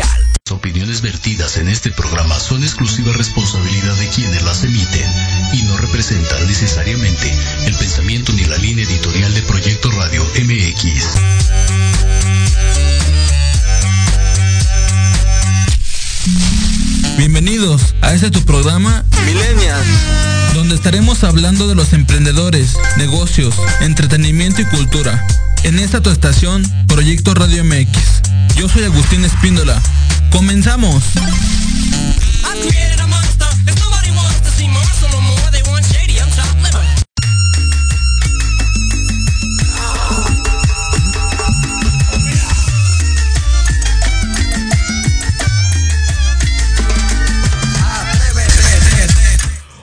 Las opiniones vertidas en este programa son exclusiva responsabilidad de quienes las emiten y no representan necesariamente el pensamiento ni la línea editorial de Proyecto Radio MX. Bienvenidos a este tu programa Millennials, donde estaremos hablando de los emprendedores, negocios, entretenimiento y cultura. En esta tu estación, Proyecto Radio MX. Yo soy Agustín Espíndola. ¡Comenzamos!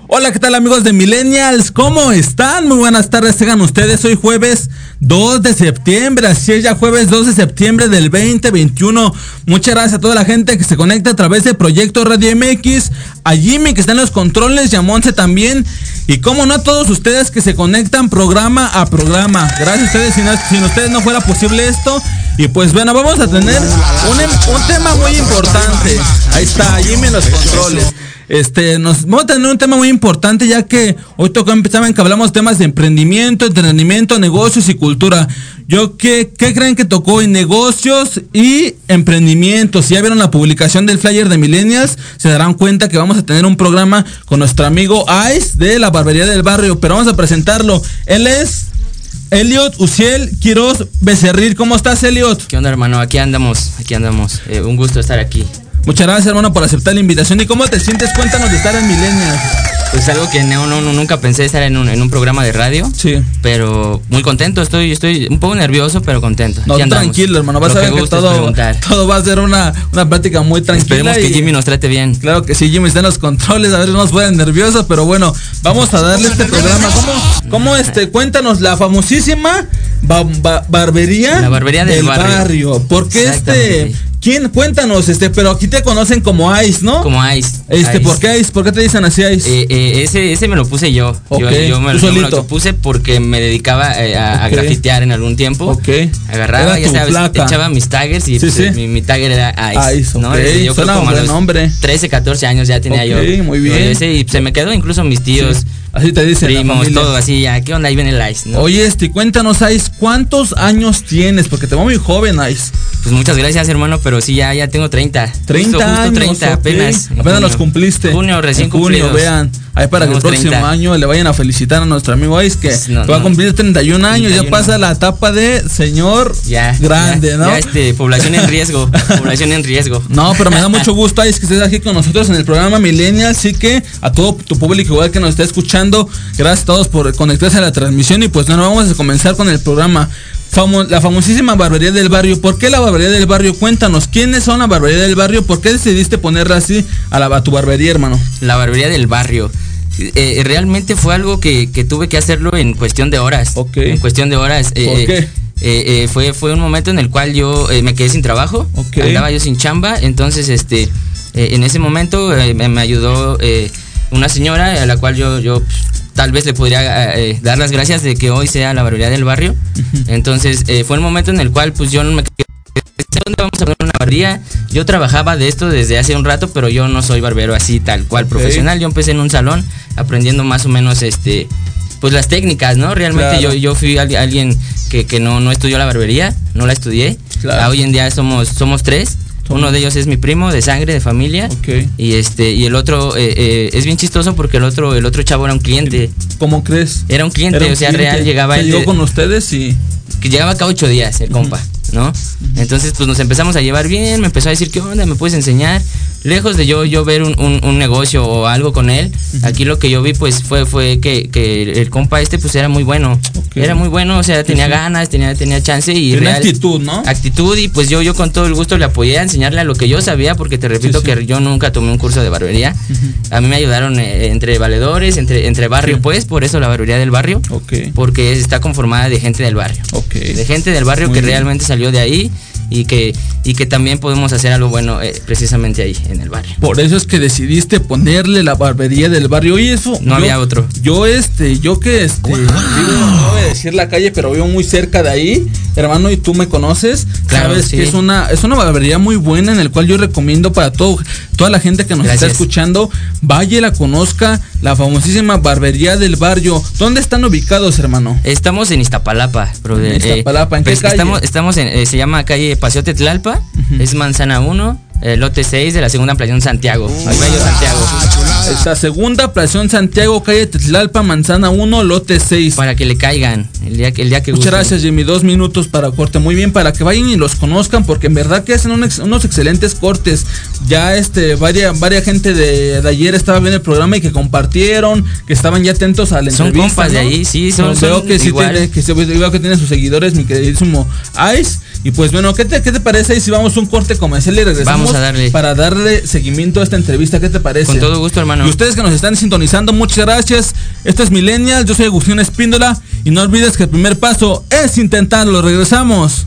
Hola, ¿qué tal amigos de Millennials? ¿Cómo están? Muy buenas tardes, tengan ustedes. Hoy jueves 2 de septiembre, así es ya jueves 2 de septiembre del 2021. Muchas gracias a toda la gente que se conecta a través de Proyecto Radio MX, a Jimmy que está en los controles y a Monse también. Y como no a todos ustedes que se conectan programa a programa. Gracias a ustedes, si sin ustedes no fuera posible esto. Y pues bueno, vamos a tener un, un tema muy importante. Ahí está, Jimmy en los controles. Este, nos vamos a tener un tema muy importante ya que hoy tocó empezar en que hablamos temas de emprendimiento, entretenimiento, negocios y cultura. Yo qué, qué creen que tocó en negocios y emprendimientos. Si ya vieron la publicación del flyer de Millennials, se darán cuenta que vamos a tener un programa con nuestro amigo Ice de la barbería del barrio, pero vamos a presentarlo. Él es Elliot Uciel Quiroz Becerril. ¿Cómo estás, Elliot? ¿Qué onda, hermano? Aquí andamos, aquí andamos. Eh, un gusto estar aquí. Muchas gracias, hermano, por aceptar la invitación. ¿Y cómo te sientes? Cuéntanos de estar en Millennials. Pues algo que no, no, nunca pensé estar en un, en un programa de radio. Sí. Pero muy contento, estoy, estoy un poco nervioso, pero contento. No, tranquilo, hermano. Vas a ver que todo, todo va a ser una, una plática muy tranquila. Esperemos que Jimmy nos trate bien. Claro que sí, Jimmy está en los controles, a ver, no nos pueden nerviosos, pero bueno, vamos a darle este programa. ¿Cómo, cómo este? Cuéntanos, la famosísima barbería, la barbería del, barrio. barrio. ¿Por qué este ¿Quién? Cuéntanos, este, pero aquí te conocen como Ice, ¿no? Como Ice. Este, ¿por qué Ice? ¿Por qué te dicen así Ice? Eh, eh, ese, ese me lo puse yo. yo, me, lo puse porque me dedicaba eh, a, grafitear en algún tiempo. Ok. Agarraba, ya sabes, echaba mis taggers y pues, Mi, mi, tagger era Ice. Ice, ¿no? Yo creo como a nombre. 13, 14 años ya tenía yo. muy bien. Ese, y se me quedó incluso mis tíos. Así te dicen. Primos, todo así, ya. ¿Qué onda? Ahí viene el Ice, ¿no? Oye, este, cuéntanos, Ice, ¿cuántos años tienes? Porque te veo muy joven, Ice. Pues muchas gracias, hermano, pero sí, ya, ya tengo 30. 30 años. 30, apenas. Apenas los cumpliste. Junio, recién junio, vean. Ahí para que el próximo año le vayan a felicitar a nuestro amigo Ice que va a cumplir 31 años. ya pasa la etapa de señor ya, grande, ¿no? Ya, este, población en riesgo. población en riesgo. No, pero me da mucho gusto, Ice, que estés aquí con nosotros en el programa Millennial. Así que a todo tu público igual que nos está escuchando, gracias a todos por conectarse a la transmisión. Y pues bueno, vamos a comenzar con el programa la famosísima barbería del barrio. ¿Por qué la barbería del barrio? Cuéntanos, ¿quiénes son la barbería del barrio? ¿Por qué decidiste ponerla así a, la, tu barbería, hermano? La barbería del barrio. Eh, realmente fue algo que, tuve que hacerlo en cuestión de horas. Ok. En cuestión de horas. Eh, ¿Por qué? Eh, fue, fue un momento en el cual yo me quedé sin trabajo. Okay. Andaba yo sin chamba. Entonces, este, en ese momento me, ayudó una señora a la cual yo, yo tal vez le podría eh, dar las gracias de que hoy sea la barbería del barrio. Entonces, eh, fue el momento en el cual pues yo no me ¿dónde vamos a poner una barbería? Yo trabajaba de esto desde hace un rato, pero yo no soy barbero así tal cual profesional. Yo empecé en un salón aprendiendo más o menos este pues las técnicas, ¿no? Realmente yo, yo fui alguien que, que, no, no estudió la barbería, no la estudié. hoy en día somos, somos tres uno de ellos es mi primo de sangre, de familia. Y este, y el otro eh, eh, es bien chistoso porque el otro, el otro chavo era un cliente. ¿Cómo crees? Era un cliente, o sea, real llegaba. llegó con ustedes y. Que llegaba cada ocho días el compa, ¿no? Entonces, pues nos empezamos a llevar bien, me empezó a decir, ¿qué onda? ¿Me puedes enseñar? Lejos de yo, yo ver un, negocio o algo con él, aquí lo que yo vi pues fue, fue que, el compa este pues era muy bueno. Era muy bueno, o sea, tenía ganas, tenía, tenía chance y... Tenía actitud, ¿no? Actitud y pues yo, yo con todo el gusto le apoyé a enseñarle a lo que yo sabía, porque te repito que yo nunca tomé un curso de barbería. A mí me ayudaron eh, entre valedores, entre, entre barrio pues, por eso la barbería del barrio. Porque está conformada de gente del barrio. De gente del barrio que realmente salió de ahí y que, y que también podemos hacer algo bueno eh, precisamente ahí, en el barrio. Por eso es que decidiste ponerle la barbería del barrio y eso. No había otro. Yo este, yo que este, no voy a decir la calle, pero vivo muy cerca de ahí. hermano, y tú me conoces, Claro, sabes sí. que es una, es una barbería muy buena en el cual yo recomiendo para todo, toda la gente que nos está escuchando, vaya la conozca, la famosísima barbería del barrio. ¿Dónde están ubicados, hermano? Estamos en Iztapalapa. bro, En Iztapalapa, ¿en qué pues calle? Estamos, estamos en, eh, se llama calle Paseo Tetlalpa, es Manzana 1, eh, lote 6 de la segunda ampliación Santiago. al medio Santiago. Esta segunda, Plación Santiago, calle Tetlalpa, Manzana 1, lote 6. Para que le caigan el día el día que Muchas gusten. gracias, Jimmy. Dos minutos para corte. Muy bien, para que vayan y los conozcan, porque en verdad que hacen un ex- unos excelentes cortes. Ya este, varias, varias gente de, de ayer estaba viendo el programa y que compartieron, que estaban ya atentos a la Son entrevista. compas de ¿no? ahí, sí, son- No, veo son que sí tiene, que sí, veo que tiene sus seguidores, mi queridísimo Ice. Y pues bueno, ¿qué te, qué te parece ahí si vamos a un corte comercial y regresamos Vamos a darle. para darle seguimiento a esta entrevista? ¿Qué te parece? Con todo gusto, hermano. Y ustedes que nos están sintonizando, muchas gracias. Esto es Millennial, yo soy Agustín Espíndola y no olvides que el primer paso es intentarlo. Regresamos.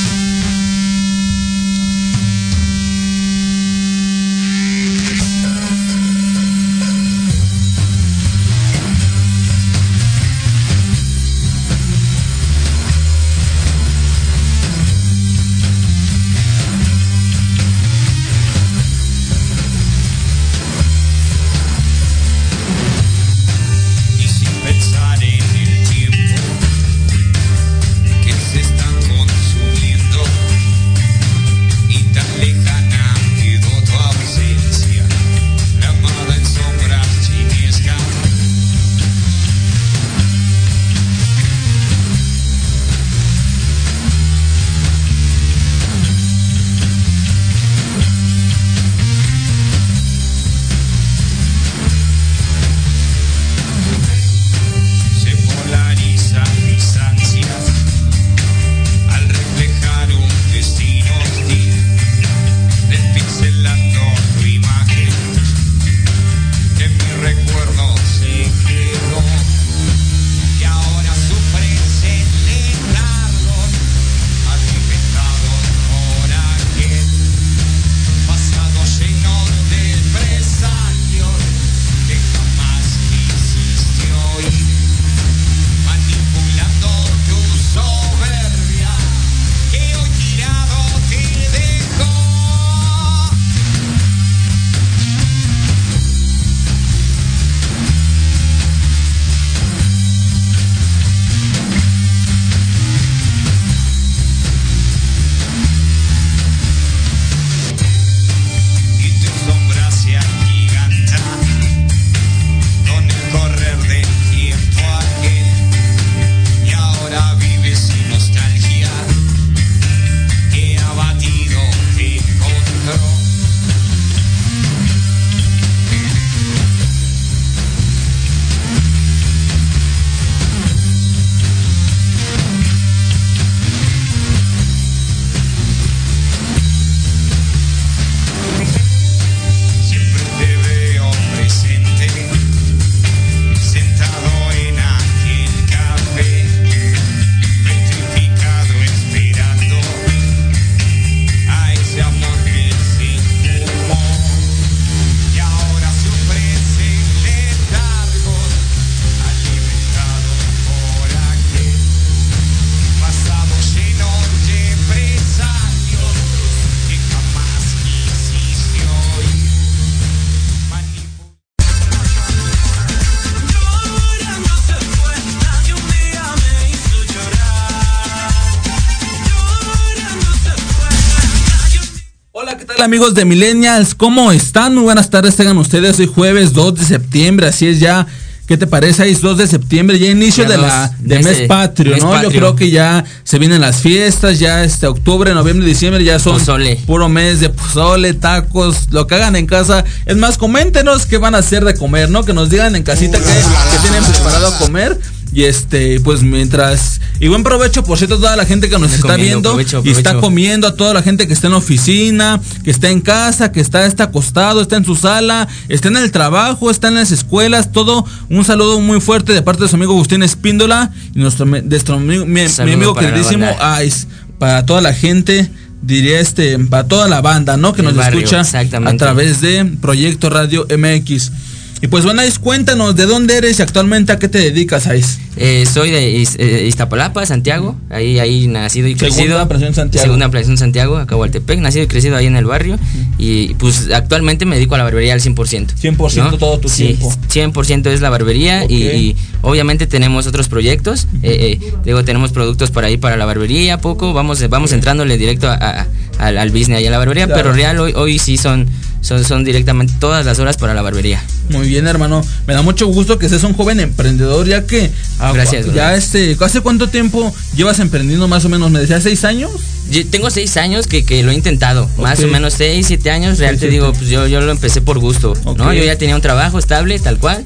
Amigos de Millennials? ¿Cómo están? Muy buenas tardes, tengan ustedes. Hoy jueves 2 de septiembre, así es ya. ¿Qué te parece? Es 2 de septiembre, ya inicio Ya de la de mes patrio, mes ¿no? Yo creo que ya se vienen las fiestas, ya este octubre, noviembre, diciembre ya son Pozole. puro mes de pozole, tacos, lo que hagan en casa. Es más, coméntenos qué van a hacer de comer, ¿no? Que nos digan en casita qué tienen preparado a comer. Y este, pues mientras Y buen provecho, por cierto, a toda la gente que nos está comiendo, viendo provecho, y está comiendo, a toda la gente que está en la oficina, que está en casa, que está, está acostado, está en su sala, está en el trabajo, está en las escuelas, todo. Un saludo muy fuerte de parte de su amigo Agustín Espíndola y nuestro, de nuestro amigo, mi, amigo queridísimo. Ice. Para toda la gente, diría este, para toda la banda, ¿no? Que El nos barrio, escucha a través de Proyecto Radio MX. Y pues Ice, cuéntanos de dónde eres y actualmente a qué te dedicas, Ice. Eh, soy de Iz- eh, Iztapalapa, Santiago. Ahí, ahí nacido y Segunda crecido. apelación Santiago. Segunda apelación Santiago, acá Hualtepec. Nacido y crecido ahí en el barrio. Y pues actualmente me dedico a la barbería al 100%. 100% todo tu sí, tiempo. 100% es la barbería. y-. Y, obviamente tenemos otros proyectos. Eh, eh, digo, tenemos productos para ahí para la barbería. Poco. Vamos, vamos entrándole directo a- a- al, al business ahí a la barbería. Claro. Pero real hoy, hoy sí son, son, son directamente todas las horas para la barbería. Muy bien, hermano. Me da mucho gusto que seas un joven emprendedor, ya que ah, Gracias, ya brother. este, ¿hace cuánto tiempo llevas emprendiendo más o menos? Me decías seis años. Yo tengo seis años que, que lo he intentado, más o menos seis, siete años. Real Seis, te digo, pues yo, yo lo empecé por gusto. ¿no? Yo ya tenía un trabajo estable, tal cual.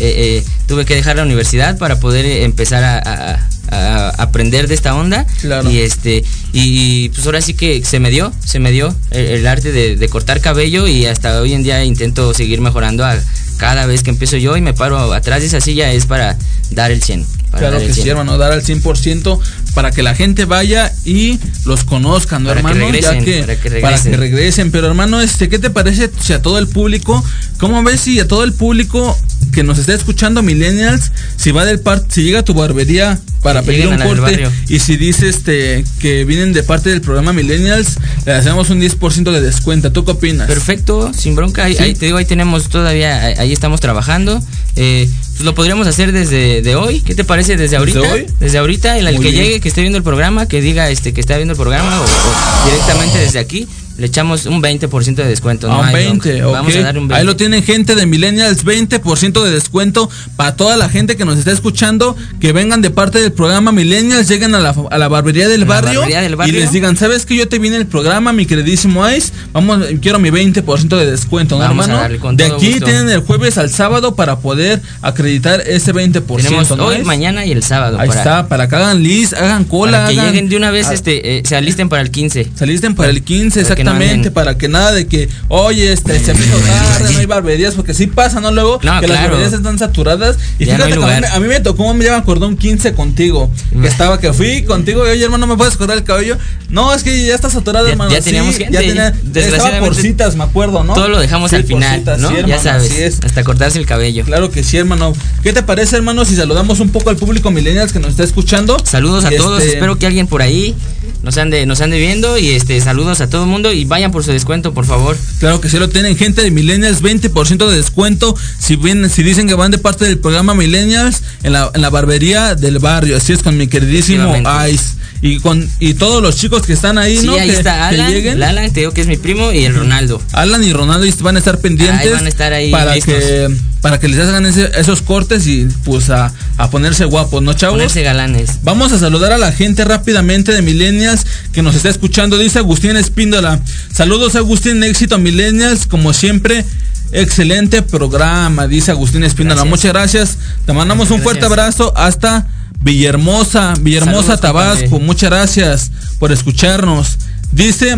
Eh, eh, tuve que dejar la universidad para poder eh, empezar a, a- a aprender de esta onda. Claro. Y este, y pues ahora sí que se me dio, se me dio el, el arte de, de cortar cabello y hasta hoy en día intento seguir mejorando a cada vez que empiezo yo y me paro atrás de esa silla es para dar el 100. Claro que sí, 100. hermano, dar al 100% para que la gente vaya y los conozcan, ¿no, Para que hermano? regresen, ya que, para que para que regresen. Pero, hermano, este, ¿qué te parece si a todo el público, cómo ves si a todo el público que nos está escuchando, millennials, si va del part, si llega a tu barbería para Que pedir un corte y si dice este que vienen de parte del programa Millennials, le hacemos un 10% de descuento. ¿Tú qué opinas? Perfecto, sin bronca. Ahí, Sí. ahí te digo, ahí tenemos todavía, ahí, ahí estamos trabajando. Eh, pues lo podríamos hacer desde de hoy. ¿Qué te parece desde ahorita? hoy? Desde ahorita, el, el que bien. llegue, que esté viendo el programa, que diga este que está viendo el programa o, o directamente desde aquí, le echamos un 20% de descuento. A no un hay 20, bronca. ok. Vamos a dar un 20. Ahí lo tienen gente de Millennials, 20% de descuento para toda la gente que nos está escuchando, que vengan de parte del programa Millennials, lleguen a la, a la barbería del, la barrio, barbería del y les digan, ¿sabes que yo te vi en el programa, mi queridísimo Ice? Vamos, quiero mi 20% de descuento, ¿no, Vamos a hermano? darle con de aquí gusto. tienen el jueves al sábado para poder acreditar ese 20%, Tenemos ¿no, hoy, mañana y el sábado. Ahí para, está, para que hagan list, hagan cola, para que hagan- lleguen de una vez, ah, este, eh, se alisten para el 15. Saliste para el 15, Para que no exactamente, para que nada de que, oye, este, se me hizo tarde, no hay barberías, porque sí pasa, ¿no? Luego, No, que las barberías están saturadas. Y Ya no fíjate que a mí, a mí me tocó, me llevan cordón 15 contigo. Que estaba, que fui contigo, y oye, hermano, ¿me puedes cortar el cabello? No, es que ya está saturado, Ya- hermano. ya teníamos Sí, gente, Ya tenía, estaba por citas, me acuerdo, ¿no? Todo lo dejamos Sí, al final, citas, ¿no? sí, ya hermano, sabes, así es. hasta cortarse el cabello. Claro que sí, hermano. ¿Qué te parece, hermano, si saludamos un poco al público millennials que nos está escuchando? Saludos a todos, este, espero que alguien por ahí nos ande, viendo y este saludos a todo el mundo y vayan por su descuento, por favor. Claro que sí lo tienen, gente de Millennials, 20% de descuento si vienen, si dicen que van de parte del programa Millennials en la, en la barbería del barrio. Así es con mi queridísimo. Ice. Y con y todos los chicos que están ahí, Sí, ¿no? ahí que, está que Alan, lleguen. el Alan, te digo que es mi primo y el Ronaldo. Alan y Ronaldo van a estar pendientes Ahí van a estar ahí para listos. que para que les hagan ese- esos cortes y pues a, a ponerse guapos, ¿no, chavos? Ponerse galanes. Vamos a saludar a la gente rápidamente de Millennials que nos está escuchando. Dice Agustín Espíndola. Saludos Agustín, éxito Millennials, como siempre. Excelente programa, dice Agustín Espíndola. Gracias. Muchas gracias. Te mandamos un Gracias. fuerte abrazo hasta Villahermosa, Villahermosa, Saludos, Tabasco. compadre. Muchas gracias por escucharnos. Dice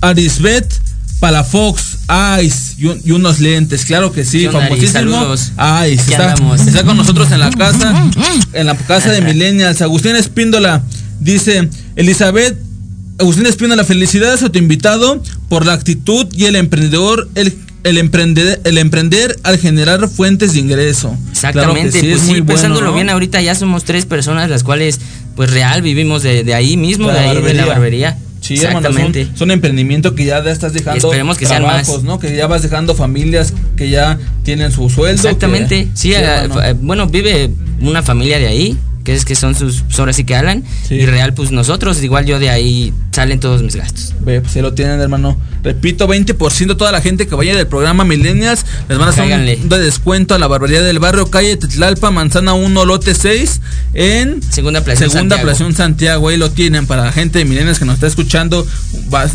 Arisbet Palafox Ice y, un- y unos lentes, claro que sí, famosísimo. Saludos. Ice, Aquí está, andamos. está con nosotros en la casa, en la casa de Millennials. Agustín Espíndola dice, Elizabeth, Agustín Espíndola, felicidades a tu invitado por la actitud y el emprendedor, el, el emprender, el emprender al generar fuentes de ingreso. Claro que Exactamente, sí, pues es sí, muy bueno, pensándolo ¿no? bien, ahorita ya somos tres personas las cuales, pues real, vivimos de, de ahí mismo, La de ahí de la barbería. Sí, hermano, Exactamente. son, son emprendimiento que ya estás dejando Esperemos que sean trabajos, más. ¿no? Que ya vas dejando familias que ya tienen su sueldo. Exactamente, que- sí, a- bueno, vive una familia de ahí, que es que son sus, pues ahora sí que Alan, Sí. y real, pues nosotros, igual yo de ahí salen todos mis gastos. Ve, pues, se lo tienen, hermano. Repito, 20% toda la gente que vaya del programa Millennials les van a hacer un de descuento a la barbería del barrio, calle Tetlalpa, Manzana 1, lote 6, en Segunda plaza Segunda Plaza Santiago. Ahí lo tienen para la gente de Millennials que nos está escuchando.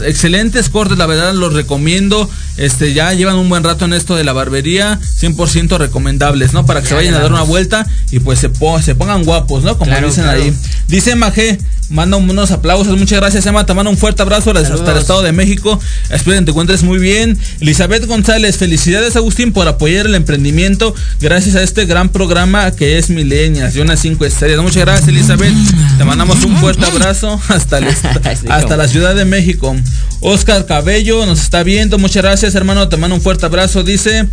Excelentes cortes, la verdad, los recomiendo. este, ya llevan un buen rato en esto de la barbería, 100% recomendables, ¿no? Para que Ya se vayan a dar una vuelta y pues se, po- se pongan guapos, ¿no? Como Claro, dicen claro. ahí. Dice Maje, manda unos aplausos, muchas gracias Emma, te mando un fuerte abrazo desde hasta el Saludos. Estado de México. Espero que te encuentres muy bien. Elizabeth González, felicidades Agustín por apoyar el emprendimiento gracias a este gran programa que es Milenias y unas 5 estrellas. Muchas gracias Elizabeth, te mandamos un fuerte abrazo hasta, el hasta la Ciudad de México. Oscar Cabello nos está viendo, muchas gracias hermano, te mando un fuerte abrazo, dice...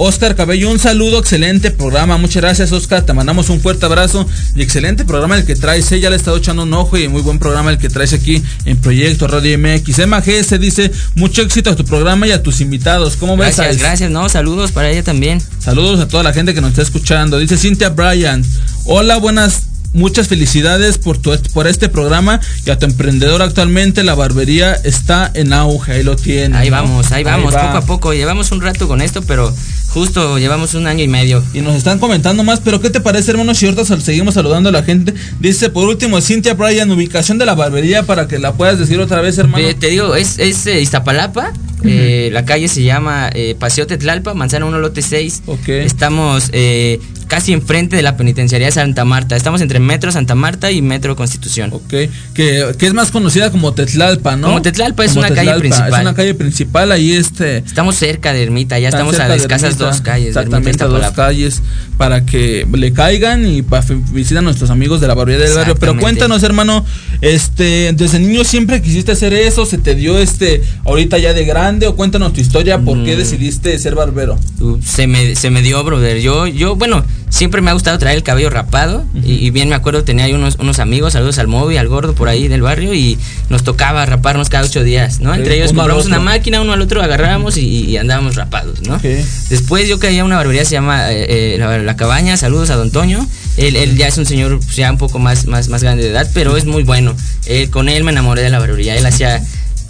Oscar Cabello, un saludo, excelente programa. Muchas gracias, Oscar. Te mandamos un fuerte abrazo y excelente programa el que traes. Ya le he estado echando un ojo y muy buen programa el que traes aquí en Proyecto Radio MX. Emma GS dice: Mucho éxito a tu programa y a tus invitados. ¿Cómo ves? Gracias, gracias, no, saludos para ella también. Saludos a toda la gente que nos está escuchando. Dice Cynthia Bryan. Hola, buenas. Muchas felicidades por, tu, por este programa y a tu emprendedor actualmente la barbería está en auge, ahí lo tiene. Ahí ¿no? vamos, ahí vamos, va. poco a poco. Llevamos un rato con esto, pero justo llevamos un año y medio. Y nos están comentando más, pero ¿qué te parece, hermano? Si ahorita seguimos saludando a la gente. Dice, por último, Cintia Bryan, ubicación de la barbería para que la puedas decir otra vez, hermano. Eh, te digo, es, es eh, Iztapalapa. eh, la calle se llama eh, Paseo Tetlalpa, Manzana 1, Lote 6. Ok. Estamos eh, casi enfrente de la penitenciaría de Santa Marta. Estamos entre Metro Santa Marta y Metro Constitución. Ok, que, que es más conocida como Tetlalpa, ¿no? Como Tetlalpa, es una calle principal. Es una calle principal, ahí este... Estamos cerca de Ermita, ya estamos a escasas dos calles. Exactamente, a dos calles para que le caigan y para visitar a nuestros amigos de la barbería del barrio. Pero cuéntanos, hermano, este, desde niño siempre quisiste hacer eso, se te dio este, ahorita ya de grande, o cuéntanos tu historia, ¿por qué Mm. decidiste ser barbero? Se me, se me dio, brother. Yo, yo, bueno, siempre me ha gustado traer el cabello rapado. y, y bien me acuerdo, tenía ahí unos, unos amigos, saludos al Moby, al gordo por ahí del barrio, y nos tocaba raparnos cada ocho días, ¿no? Entre ellos compramos una máquina, uno al otro agarrábamos y, y andábamos rapados, ¿no? Después yo caí a una barbería, se llama eh, eh, la, La Cabaña, saludos a Don Toño. Él, él ya es un señor pues, ya un poco más, más, más grande de edad, pero es muy bueno. Él- con él me enamoré de la barbería. Él hacía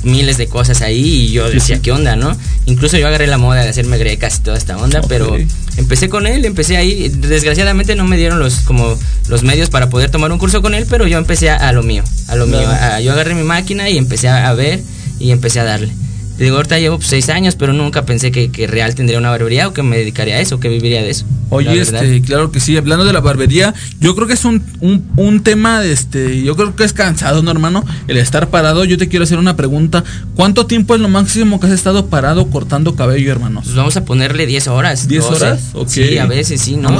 miles de cosas ahí y yo decía, ¿qué onda, no? Incluso yo agarré la moda de hacerme grecas y toda esta onda, pero empecé con él, empecé ahí. Desgraciadamente no me dieron los como los medios para poder tomar un curso con él, pero yo empecé a, a lo mío, a lo Claro. mío. A- yo agarré mi máquina y empecé a, a ver y empecé a darle. Te digo, ahorita llevo pues, seis años, pero nunca pensé que, que real tendría una barbería o que me dedicaría a eso, que viviría de eso. Oye, este, claro que sí, hablando de la barbería, yo creo que es un, un, un tema, de este, yo creo que es cansado, ¿no, hermano? El estar parado, yo te quiero hacer una pregunta, ¿cuánto tiempo es lo máximo que has estado parado cortando cabello, hermano? Pues vamos a ponerle 10 horas. 10 12. horas, ok. Sí, a veces sí, ¿no? No.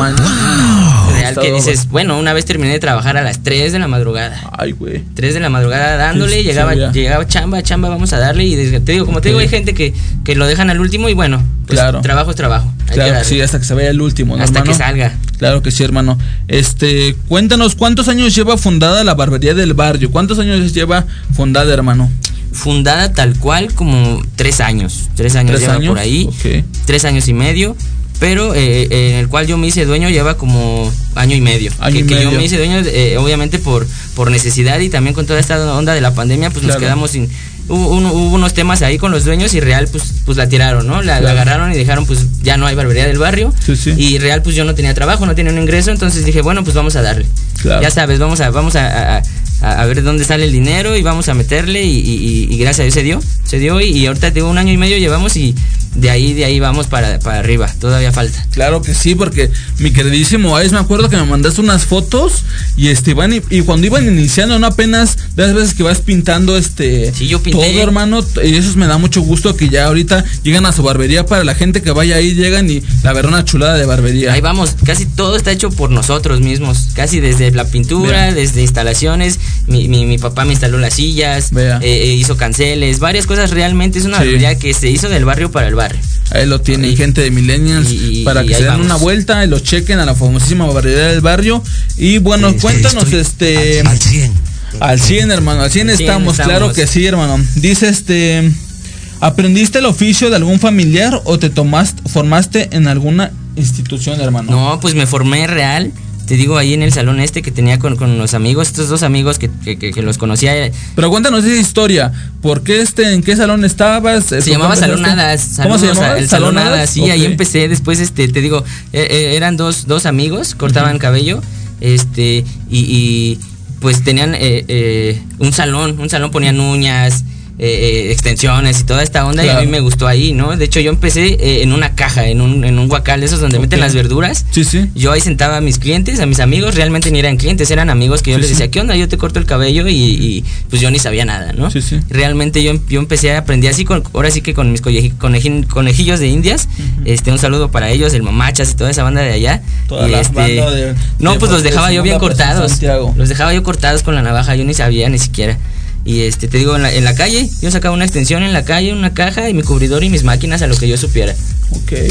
Real que dices, bueno, una vez terminé de trabajar a las 3 de la madrugada. Ay, güey. 3 de la madrugada dándole, Sí, llegaba, llegaba chamba, chamba, vamos a darle. Y desde- te digo, como te digo, hay gente que, que lo dejan al último y bueno, pues Claro. trabajo es trabajo. Hay Claro que sí, hasta que se vaya el último, ¿no, Hasta hermano? que salga. Claro que sí, hermano. Este, cuéntanos, ¿cuántos años lleva fundada la barbería del barrio? ¿Cuántos años lleva fundada, hermano? Fundada tal cual como 3 años. 3 años ¿Tres lleva años? por ahí. 3 años y medio. Pero eh, eh, en el cual yo me hice dueño lleva como año y medio. Año que, y que yo me hice dueño eh, obviamente por, por necesidad y también con toda esta onda de la pandemia pues Claro. nos quedamos sin... Hubo, uno- hubo unos temas ahí con los dueños y Real pues, pues la tiraron, ¿no? La, agarraron y dejaron pues ya no hay barbería del barrio. Sí, sí. Y Real pues yo no tenía trabajo, no tenía un ingreso, entonces dije, bueno pues vamos a darle. Claro. Ya sabes, vamos a, vamos a, a- a- a ver dónde sale el dinero y vamos a meterle y, y- y- y gracias a Dios se dio, se dio y, y ahorita tengo un año y medio llevamos y de ahí, de ahí vamos para, para arriba, todavía falta. Claro que sí, porque mi queridísimo Ais, me acuerdo que me mandaste unas fotos y este iban y, y cuando iban iniciando, no apenas de las veces que vas pintando este Sí, yo pinté. todo, hermano, y eso me da mucho gusto que ya ahorita llegan a su barbería para la gente que vaya ahí llegan y la verdad una chulada de barbería. Ahí vamos, casi todo está hecho por nosotros mismos, casi desde la pintura, desde instalaciones, mi, mi, mi papá me instaló las sillas, eh, eh, hizo canceles, varias cosas, realmente es una Sí. barbería que se hizo del barrio para el barrio. Ahí lo tienen Ahí. gente de Millennials Y- y- para que se den vamos. una vuelta y lo chequen a la famosísima barbería del barrio. Y bueno, cuéntanos este Al 100. Al 100, hermano, al 100 Al 100 estamos, estamos. claro que sí, hermano. Dice este, ¿aprendiste el oficio de algún familiar o te tomaste, formaste en alguna institución, hermano? No, pues me formé real. Te digo, ahí en el salón este que tenía con, con los amigos, estos dos amigos que, que- que- que los conocía. eh, Pero cuéntanos esa historia. ¿Por qué este, en qué salón estabas? Se llamaba Salonadas. ¿Cómo se llamaba? El Salonadas, sí, ahí empecé. Después, este, te digo, eh, eh, eran dos, dos amigos, cortaban cabello, este, y, y, pues tenían eh, eh, un salón, un salón ponían uñas, eh, eh, extensiones y toda esta onda y a mí me gustó ahí, ¿no? De hecho yo empecé eh, en una caja, en un, en un guacal, esos donde meten las verduras. Sí, sí. Yo ahí sentaba a mis clientes, a mis amigos, realmente ni eran clientes, eran amigos que yo Sí, les sí. decía, ¿qué onda? Yo te corto el cabello y, y, pues yo ni sabía nada, ¿no? Sí, sí. Realmente yo, yo empecé a aprender así, con, ahora sí que con mis coneji- coneji- conejillos de indias, este un saludo para ellos, el mamachas y toda esa banda de allá. Toda y la este, banda de- no, de pues los dejaba yo bien cortados. Los dejaba yo cortados con la navaja, yo ni sabía ni siquiera. Y este, te digo, en la, en la calle, yo sacaba una extensión en la calle, una caja y mi cubridor y mis máquinas a lo que yo supiera.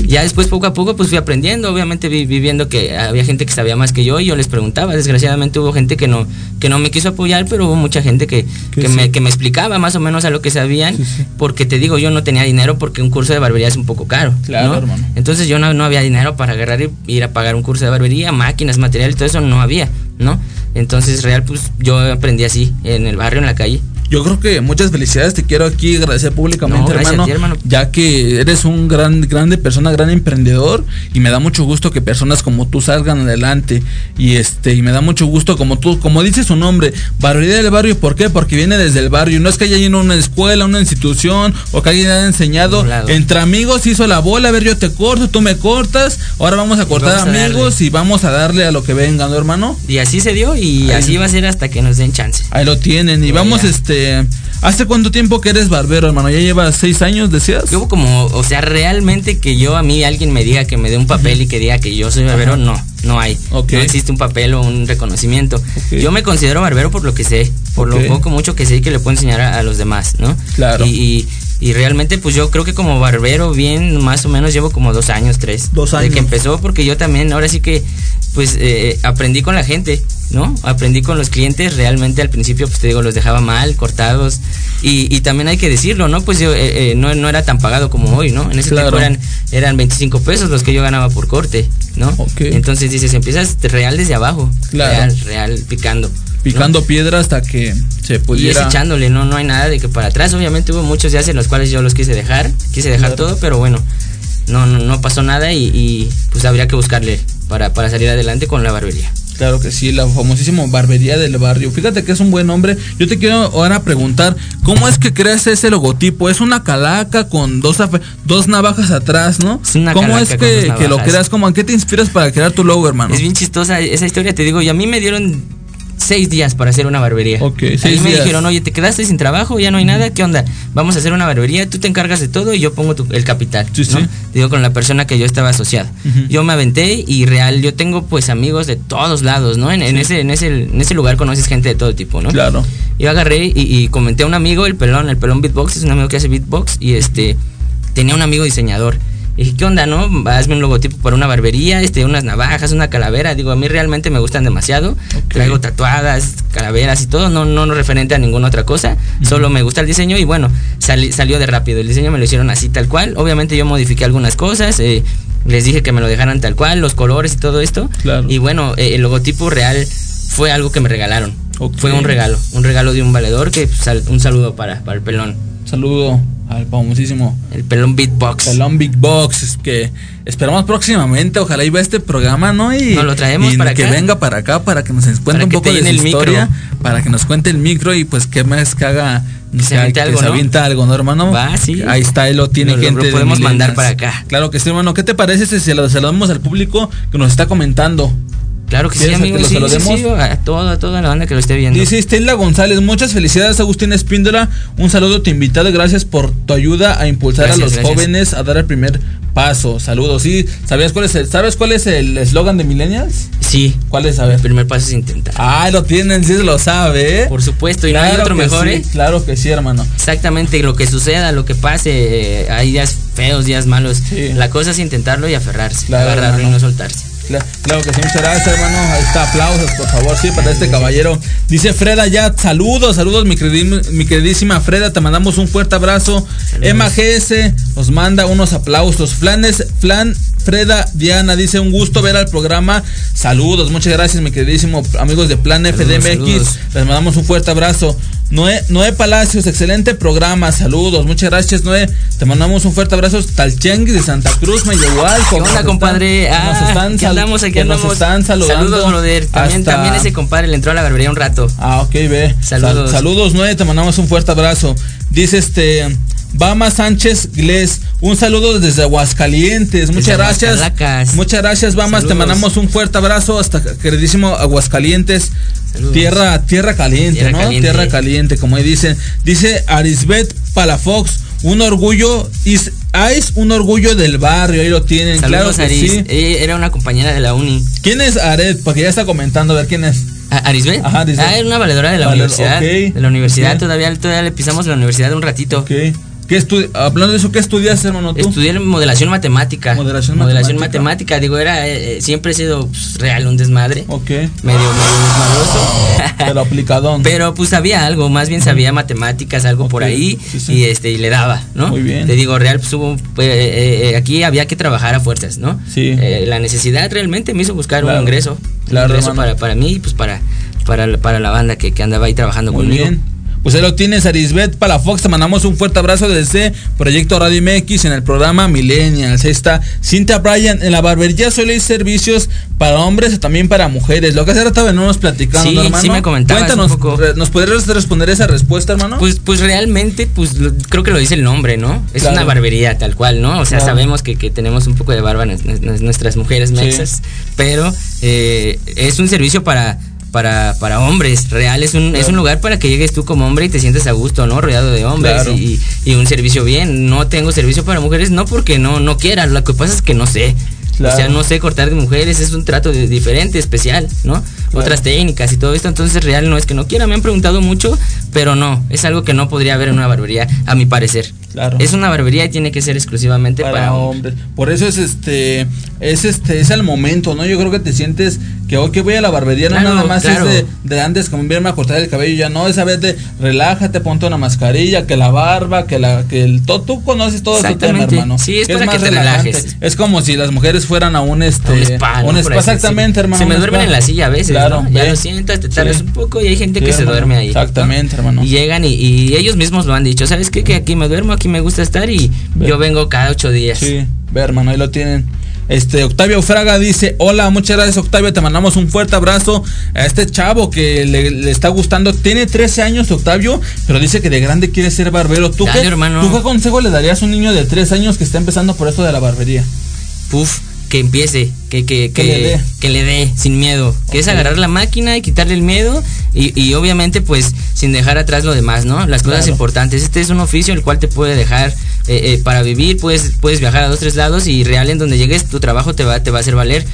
Ya después, poco a poco, pues fui aprendiendo. Obviamente vi, vi viendo que había gente que sabía más que yo y yo les preguntaba. Desgraciadamente hubo gente que no, que no me quiso apoyar, pero hubo mucha gente que, Que que, sí. me, que me explicaba más o menos a lo que sabían. Sí, sí. Porque te digo, yo no tenía dinero porque un curso de barbería es un poco caro. Claro, ¿no? hermano. Entonces yo no, no había dinero para agarrar y ir a pagar un curso de barbería, máquinas, material y todo eso no había, ¿no? Entonces, real, pues yo aprendí así, en el barrio, en la calle. Yo creo que muchas felicidades. Te quiero aquí agradecer públicamente, No, hermano, ti, hermano. Ya que eres un gran, grande persona, gran emprendedor. Y me da mucho gusto que personas como tú salgan adelante. Y este, y me da mucho gusto como tú, como dice su nombre, barbería del barrio. ¿Por qué? Porque viene desde el barrio. No es que haya ido a una escuela, una institución, o que alguien haya enseñado. Entre amigos hizo la bola. A ver, yo te corto, tú me cortas. Ahora vamos a cortar vamos amigos y vamos a darle a lo que venga, ¿no, hermano? Y así se dio y Ahí. así va a ser hasta que nos den chance. Ahí lo tienen. Y vamos, ya. Este. ¿Hace cuánto tiempo que eres barbero, hermano? ¿Ya llevas seis años, decías? Yo como, o sea, realmente que yo a mí alguien me diga que me dé un papel y que diga que yo soy barbero, Ajá. no, no hay. No existe un papel o un reconocimiento. Yo me considero barbero por lo que sé, por lo poco mucho que sé y que le puedo enseñar a, a los demás, ¿no? Claro. Y, y, y realmente pues yo creo que como barbero bien, más o menos llevo como dos años, tres. Dos De años. que empezó porque yo también, ahora sí que pues eh, aprendí con la gente, ¿no? Aprendí con los clientes, realmente al principio pues te digo, los dejaba mal, cortados. Y, y también hay que decirlo, ¿no? Pues yo eh, eh, no, no era tan pagado como hoy, ¿no? En ese Claro. tiempo eran, eran 25 pesos los que yo ganaba por corte, ¿no? Ok. Entonces dices, empiezas real desde abajo, Claro. real, real, picando. Picando piedra hasta que se Y es pudiera. echándole, no, no hay nada de que para atrás. Obviamente hubo muchos días en los cuales yo los quise dejar, quise dejar Claro. todo, pero bueno, no, no, no pasó nada y, y, pues habría que buscarle para, para salir adelante con la barbería. Claro que sí, la famosísima barbería del barrio. Fíjate que es un buen nombre. Yo te quiero ahora preguntar, ¿cómo es que creas ese logotipo? Es una calaca con dos, dos navajas atrás, ¿no? Es una ¿Cómo es que, lo creas? ¿Cómo, ¿En qué te inspiras para crear tu logo, hermano? Es bien chistosa esa historia, te digo, y a mí me dieron seis días para hacer una barbería. Ok, Ahí me días. dijeron, oye, te quedaste sin trabajo, ya no hay nada, ¿qué onda? Vamos a hacer una barbería, tú te encargas de todo y yo pongo tu- el capital. Sí, ¿no? sí. Digo, con la persona que yo estaba asociado. Ujú. Yo me aventé y real, yo tengo pues amigos de todos lados, ¿no? En, en ese, en, ese, en ese lugar conoces gente de todo tipo, ¿no? Claro. Yo agarré y, y comenté a un amigo, el pelón, el pelón beatbox, es un amigo que hace beatbox, y este, tenía un amigo diseñador. Y dije, ¿qué onda, no? Hazme un logotipo para una barbería, este, unas navajas, una calavera. Digo, a mí realmente me gustan demasiado. Ok. Traigo tatuadas, calaveras y todo, no, no, no referente a ninguna otra cosa. Solo me gusta el diseño y bueno, sali- salió de rápido. El diseño me lo hicieron así, tal cual. Obviamente yo modifiqué algunas cosas. eh, les dije que me lo dejaran tal cual, los colores y todo esto. Claro. Y bueno, eh, el logotipo real fue algo que me regalaron. Ok. Fue un regalo, un regalo de un valedor que sal- un saludo para, para el pelón, Saludo al famosísimo el pelón beatbox. Pelón Big Box. Es que esperamos próximamente. Ojalá vea este programa, ¿no? Y, Nos lo traemos y para que acá. venga para acá para que nos cuente un poco de su micro. historia. Para que nos cuente el micro y pues que más que haga. Que se avienta algo, ¿no, hermano? Va, sí. Ahí está, ahí lo tiene Lo- lo gente. de podemos mandar para acá. Claro que sí, hermano. ¿Qué te parece si se lo saludamos al público que nos está comentando? Claro que sí, ¿Quieres a amigo. que lo sí, sí, saludemos? sí, a toda, a toda la banda que lo esté viendo. Dice Estela González, muchas felicidades Agustín Espíndola, un saludo a tu invitado, gracias por tu ayuda a impulsar Gracias, a los gracias. jóvenes a dar el primer paso. Saludos. Sí, ¿sabías cuál es el, ¿sabes cuál es el eslogan de Millennials? Sí, ¿Cuál es? A el ver. primer paso es intentar. Ah, lo tienen, sí lo sabe, ¿eh? Por supuesto, y no hay Claro otro mejor, ¿eh? Claro que sí, hermano. Exactamente, lo que suceda, lo que pase, hay días feos, días malos. Sí. La cosa es intentarlo y aferrarse, Claro, agarrarlo hermano. y no soltarse. Cla- Claro que sí, muchas gracias, hermano. Ahí está, aplausos, por favor, sí, para este caballero. Dice Freda ya, saludos, saludos, mi, queridísima Freda, te mandamos un fuerte abrazo. Emma GS nos manda unos aplausos. Flanes, Flan, Freda, Diana, dice un gusto ver al programa. Saludos, muchas gracias, mi queridísimo amigos de Plan Saludos, FDMX. saludos. Les mandamos un fuerte abrazo. Noé, Noé Palacios, excelente programa, saludos, muchas gracias Noé, te mandamos un fuerte abrazo, Talchenguis de Santa Cruz, algo. ¿Qué onda, compadre? Ah, aquí sal- andamos, aquí que nos andamos. están saludando. Saludos, brother. También, hasta- también ese compadre le entró a la barbería un rato. Ah, ok, ve. Saludos. Sal- saludos, Noé, te mandamos un fuerte abrazo. Dice este. Bama Sánchez Gles, un saludo desde Aguascalientes. Muchas gracias. Aguascalacas. Muchas gracias, Bamas. Te Saludos. mandamos un fuerte abrazo hasta queridísimo Aguascalientes. Saludos. Tierra, tierra caliente, Tierra ¿no? caliente. Tierra caliente, como ahí dicen. Dice Arisbet Palafox, un orgullo. Is Ice, un orgullo del barrio. Ahí lo tienen. Saludos, claro que Aris. sí. Ella era una compañera de la uni. ¿Quién es Aret? Porque ya está comentando, a ver quién es. Ah, ¿Arisbet? Ajá, Arisbet. Ah, era una valedora de la Vale, universidad. De la universidad, todavía, todavía le pisamos la universidad un ratito. Ok. ¿Qué Hablando de eso, ¿qué estudias, hermano? ¿Tú? Estudié modelación matemática. Modelación Modelación matemática. matemática. Digo, era, eh, eh, siempre he sido pues, real, un desmadre. Ok. Medio, medio desmadroso. Pero aplicadón. Pero pues sabía algo, más bien sabía matemáticas, algo por ahí, sí, sí. y este, y le daba, ¿no? Muy bien. Te digo, real, pues hubo, pues, eh, eh, aquí había que trabajar a fuerzas, ¿no? Sí. Eh, la necesidad realmente me hizo buscar Claro. un ingreso. Claro, un ingreso para, para mí y pues para, para, la- para la banda que, que andaba ahí trabajando Muy conmigo. bien. Pues ahí lo tienes, Arisbet Palafox. Te mandamos un fuerte abrazo desde Proyecto Radio MX en el programa Millennials. Ahí está Cintia Bryan. En la barbería suele ir servicios para hombres y también para mujeres. Lo que hace rato venimos platicando, Sí, ¿no, hermano. sí me comentabas Cuéntanos, un poco. ¿nos podrías responder esa respuesta, hermano? Pues, pues realmente, pues lo- creo que lo dice el nombre, ¿no? Es Claro. una barbería tal cual, ¿no? O sea, Claro. sabemos que, que tenemos un poco de barba en, en- en nuestras mujeres mexas, pero eh, es un servicio para, para, para hombres, real, es un, es un lugar para que llegues tú como hombre y te sientes a gusto, ¿no? Rodeado de hombres Claro. y, y un servicio bien. No tengo servicio para mujeres, no porque no, no quiera, lo que pasa es que no sé. Claro. O sea, no sé cortar de mujeres, es un trato de- diferente, especial, ¿no? Otras técnicas y todo esto, entonces real no es que no quiera, me han preguntado mucho, pero no, es algo que no podría haber en una barbería, a mi parecer. Claro. Es una barbería y tiene que ser exclusivamente para, para hombres. hombres. Por eso es este, es este, es el momento, ¿no? Yo creo que te sientes que hoy que voy a la barbería, Claro, no nada más claro. es de, de antes como verme a cortar el cabello, ya no, esa vez de relájate, ponte una mascarilla, que la barba, que la, que el todo, tú conoces todo ese tema, hermano. Sí, es para que te relajante. relajes. Es como si las mujeres fueran a un este, A un spa, ¿no? un Por spa, así exactamente, hermano. Se me duermen en la silla a veces, Claro, ¿no? Ya lo sientas, te tardas Sí. un poco y hay gente Sí, que se hermano. duerme ahí. ¿no? Exactamente, hermano. Y llegan y, y ellos mismos lo han dicho, ¿sabes qué? Que aquí me duermo, aquí me gusta estar y Ve. yo vengo cada ocho días. Sí, ve hermano, ahí lo tienen. Este, Octavio Fraga dice, hola, muchas gracias Octavio, te mandamos un fuerte abrazo a este chavo que le, le está gustando. Tiene 13 años Octavio, pero dice que de grande quiere ser barbero. ¿Tú, Dale, qué, hermano. ¿Tú qué consejo le darías a un niño de 3 años que está empezando por esto de la barbería? Puf, que empiece, que, que, Que que, le dé. que le dé, sin miedo. Que es agarrar la máquina y quitarle el miedo y, y obviamente pues sin dejar atrás lo demás, ¿no? Las cosas Claro. importantes. Este es un oficio el cual te puede dejar eh, eh, para vivir, puedes, puedes viajar a dos, tres lados y real en donde llegues tu trabajo te va, te va a hacer valer.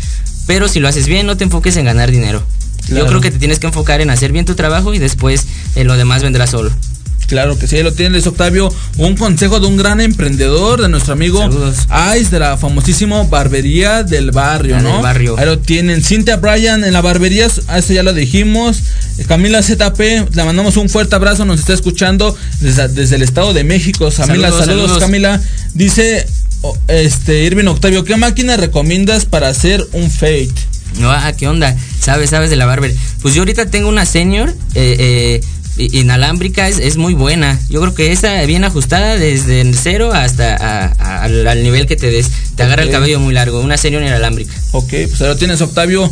Pero si lo haces bien, no te enfoques en ganar dinero. Claro. Yo creo que te tienes que enfocar en hacer bien tu trabajo y después eh, lo demás vendrá solo. Claro que sí, ahí lo tienes Octavio. Un consejo de un gran emprendedor, de nuestro amigo Saludos. Ice, de la famosísima barbería del barrio, La ¿no? del barrio. Ahí lo tienen. Cintia Bryan en la barbería, a eso ya lo dijimos. Camila ZP, le mandamos un fuerte abrazo, nos está escuchando desde, desde el Estado de México. Camila, saludos, Saludos, saludos. Camila. Dice este Irving Octavio, ¿qué máquina recomiendas para hacer un fade? No, ah, ¿qué onda? ¿Sabes, sabes de la barber? Pues yo ahorita tengo una senior eh, eh, inalámbrica, es, es muy buena. Yo creo que esa bien ajustada desde el cero hasta a- a- al, al nivel que te des. Te agarra el cabello muy largo, una senior inalámbrica. Ok, pues lo tienes, Octavio.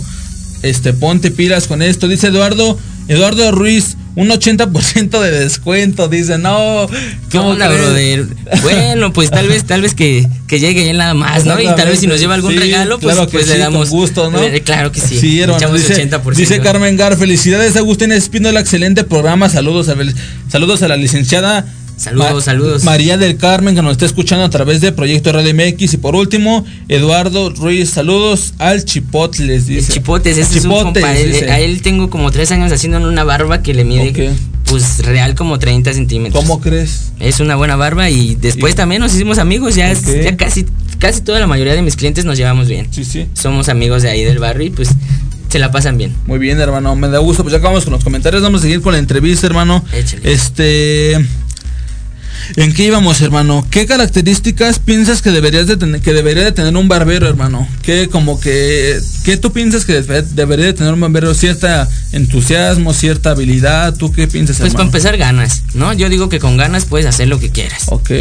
Este, ponte pilas con esto. Dice Eduardo, Eduardo Ruiz, un 80% de descuento. Dice, no. ¿Qué ¿cómo brother? Bueno, pues tal vez, tal vez que, que llegue él nada más, ¿no? Y tal vez si nos lleva algún Sí, regalo, pues, claro que pues sí, le damos. con gusto, ¿no? Eh, claro que sí. Sí, hermano. Dice, 80%. dice Carmen Gar, felicidades Agustín Espínola, excelente programa. Saludos a, saludos a la licenciada. Saludos, saludos. María del Carmen, que nos está escuchando a través de Proyecto Radio MX. Y por último, Eduardo Ruiz, saludos al Chipotles. El Dice. Chipotes, ese es un compa. eh. A él tengo como tres años haciendo una barba que le mide, pues real como 30 centímetros. ¿Cómo crees? Es una buena barba y después Y- también nos hicimos amigos. Ya casi, casi toda la mayoría de mis clientes nos llevamos bien. Sí, sí. Somos amigos de ahí del barrio y pues se la pasan bien. Muy bien, hermano, me da gusto. Pues ya acabamos con los comentarios. Vamos a seguir con la entrevista, hermano. Échale. Este. ¿En qué íbamos, hermano? ¿Qué características piensas que deberías de tener, que debería de tener un barbero, hermano? ¿Qué como que qué tú piensas que debe- debería de tener un barbero? Cierta entusiasmo, cierta habilidad, ¿tú qué piensas, Pues para empezar ganas, ¿no? Yo digo que con ganas puedes hacer lo que quieras. Ok,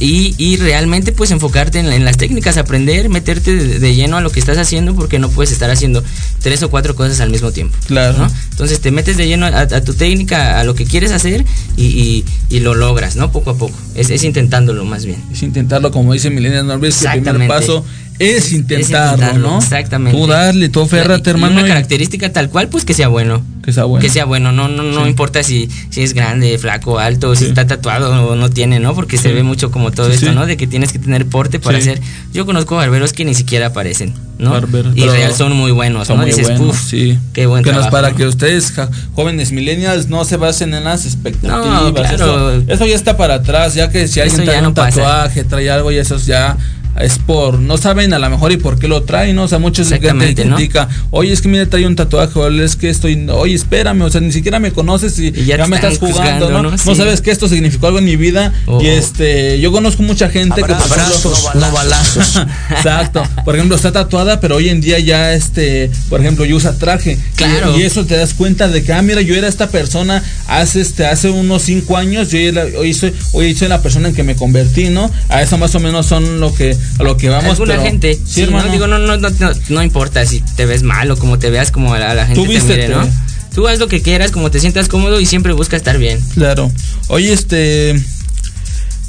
Y, y realmente pues enfocarte en, en las técnicas, aprender, meterte de, de lleno a lo que estás haciendo porque no puedes estar haciendo tres o cuatro cosas al mismo tiempo. Claro. ¿no? Entonces te metes de lleno a, a tu técnica, a lo que quieres hacer y, y- y lo logras, ¿no? Poco a poco. Es, es intentándolo más bien. es intentarlo como dice Milena Norris, el primer paso es Es intentarlo, ¿no? Exactamente. Tú darle, tú aférrate, Y hermano. Una característica tal cual, pues que sea bueno. Que sea bueno. Que sea bueno, no, no, no Sí. importa si, si es grande, flaco, alto, si está tatuado o no tiene, ¿no? Porque se ve mucho como todo esto. ¿no? De que tienes que tener porte para hacer. Yo conozco barberos que ni siquiera aparecen, ¿no? Barberos, y real son muy buenos, Son ¿no? muy Dices, buenos, "Puf, sí. qué buen que trabajo, para ¿no?". que ustedes, jóvenes millennials, no se basen en las expectativas. No, claro. Eso, eso ya está para atrás, ya que si alguien trae no un pasa. tatuaje, trae algo y eso ya es por, no saben a lo mejor y por qué lo traen, ¿no? O sea, muchos gente Exactamente, ¿no? critica, oye, es que mire, trae un tatuaje, o es que estoy, oye, espérame, o sea, ni siquiera me conoces y, Y ya me estás jugando, ¿no? ¿no? No Sí. sabes que esto significó algo en mi vida Oh, y oh. este, yo conozco mucha gente que, por ejemplo, Abrazos, no balazos. Exacto. Por ejemplo, está tatuada, pero hoy en día ya este, por ejemplo, yo usa traje. Claro. Y, y eso te das cuenta de que, ah, mira, yo era esta persona hace este, hace unos cinco años, yo era- hoy soy, hoy soy la persona en que me convertí, ¿no? A eso más o menos son lo que, a lo que vamos. Alguna pero- gente, Sí, sí, hermano. ¿no? Digo, no, no, no, no, no importa si te ves mal o como te veas, como a la, gente Tú te mire. ¿no? Tú haz lo que quieras, como te sientas cómodo y siempre busca estar bien. Claro. Oye, este.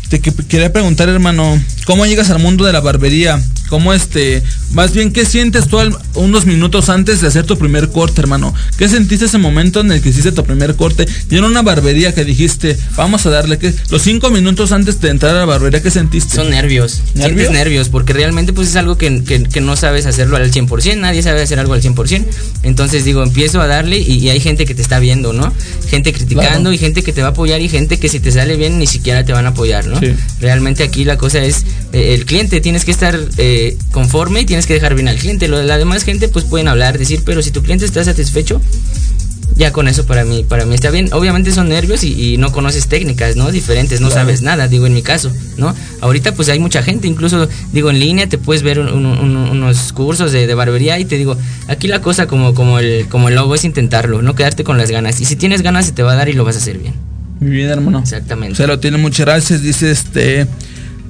Te que- quería preguntar, hermano, ¿cómo llegas al mundo de la barbería? ¿Cómo este, más bien, qué sientes tú al- unos minutos antes de hacer tu primer corte, hermano? ¿Qué sentiste ese momento en el que hiciste tu primer corte? Y en una barbería que dijiste, vamos a darle, que los cinco minutos antes de entrar a la barbería, ¿qué sentiste? Son nervios. ¿Nervios? Sientes nervios porque realmente pues es algo que, que- que no sabes hacerlo al 100%, nadie sabe hacer algo al 100%. Entonces digo, empiezo a darle y, y hay gente que te está viendo, ¿no? Gente criticando Claro. y gente que te va a apoyar y gente que si te sale bien ni siquiera te van a apoyar, ¿no? Sí. Realmente aquí la cosa es eh, el cliente, tienes que estar eh, conforme y tienes que dejar bien al cliente. Lo de la demás gente pues pueden hablar, decir, pero si tu cliente está satisfecho, ya con eso para mí, para mí está bien. Obviamente son nervios y, y no conoces técnicas, ¿no? Diferentes, no sabes nada, digo en mi caso, ¿no? Ahorita pues hay mucha gente, incluso digo en línea te puedes ver un- un- un- unos cursos de, de barbería y te digo, aquí la cosa como, como, el, como el logo es intentarlo, no quedarte con las ganas. Y si tienes ganas se te va a dar y lo vas a hacer bien. Muy bien, hermano. Exactamente. Se lo tiene muchas gracias. Dice este.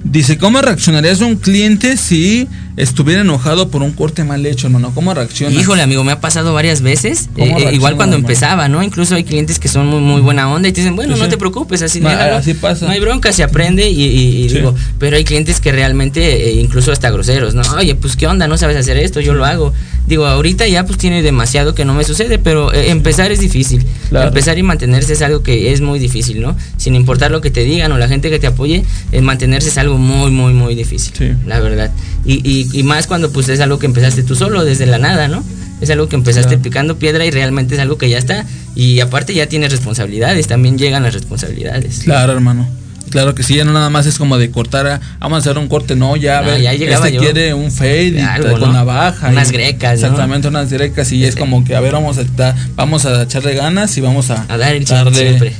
Dice, ¿cómo reaccionarías a un cliente si estuviera enojado por un corte mal hecho, hermano? ¿Cómo reacciona? Híjole, amigo, me ha pasado varias veces. ¿Cómo eh, eh, igual cuando hermano? empezaba, ¿no? Incluso hay clientes que son muy, muy buena onda y te dicen, bueno, Sí, no sí. te preocupes, así, Ma- déjalo. así pasa. No hay bronca, se aprende y, y- y Sí. digo, pero hay clientes que realmente, eh, incluso hasta groseros, ¿no? Oye, pues qué onda, no sabes hacer esto, yo lo hago. Digo, ahorita ya pues tiene demasiado que no me sucede, pero eh, empezar es difícil. Claro. Empezar y mantenerse es algo que es muy difícil, ¿no? Sin importar lo que te digan o la gente que te apoye, eh, mantenerse es algo muy, muy, muy difícil. Sí. La verdad. Y, y, y más cuando pues es algo que empezaste tú solo, desde la nada, ¿no? Es algo que empezaste Claro. picando piedra y realmente es algo que ya está. Y aparte ya tienes responsabilidades, también llegan las responsabilidades. Claro, hermano. Claro que sí, ya no nada más es como de cortar, a- vamos a hacer un corte, no, ya, a No, ver, ya llegaba este yo. quiere un fade Algo, con ¿no? navaja. Unas y- grecas, ¿no? Exactamente, unas grecas y es como que, a ver, vamos a, da- vamos a echarle ganas y vamos a, A dar el darle- siempre.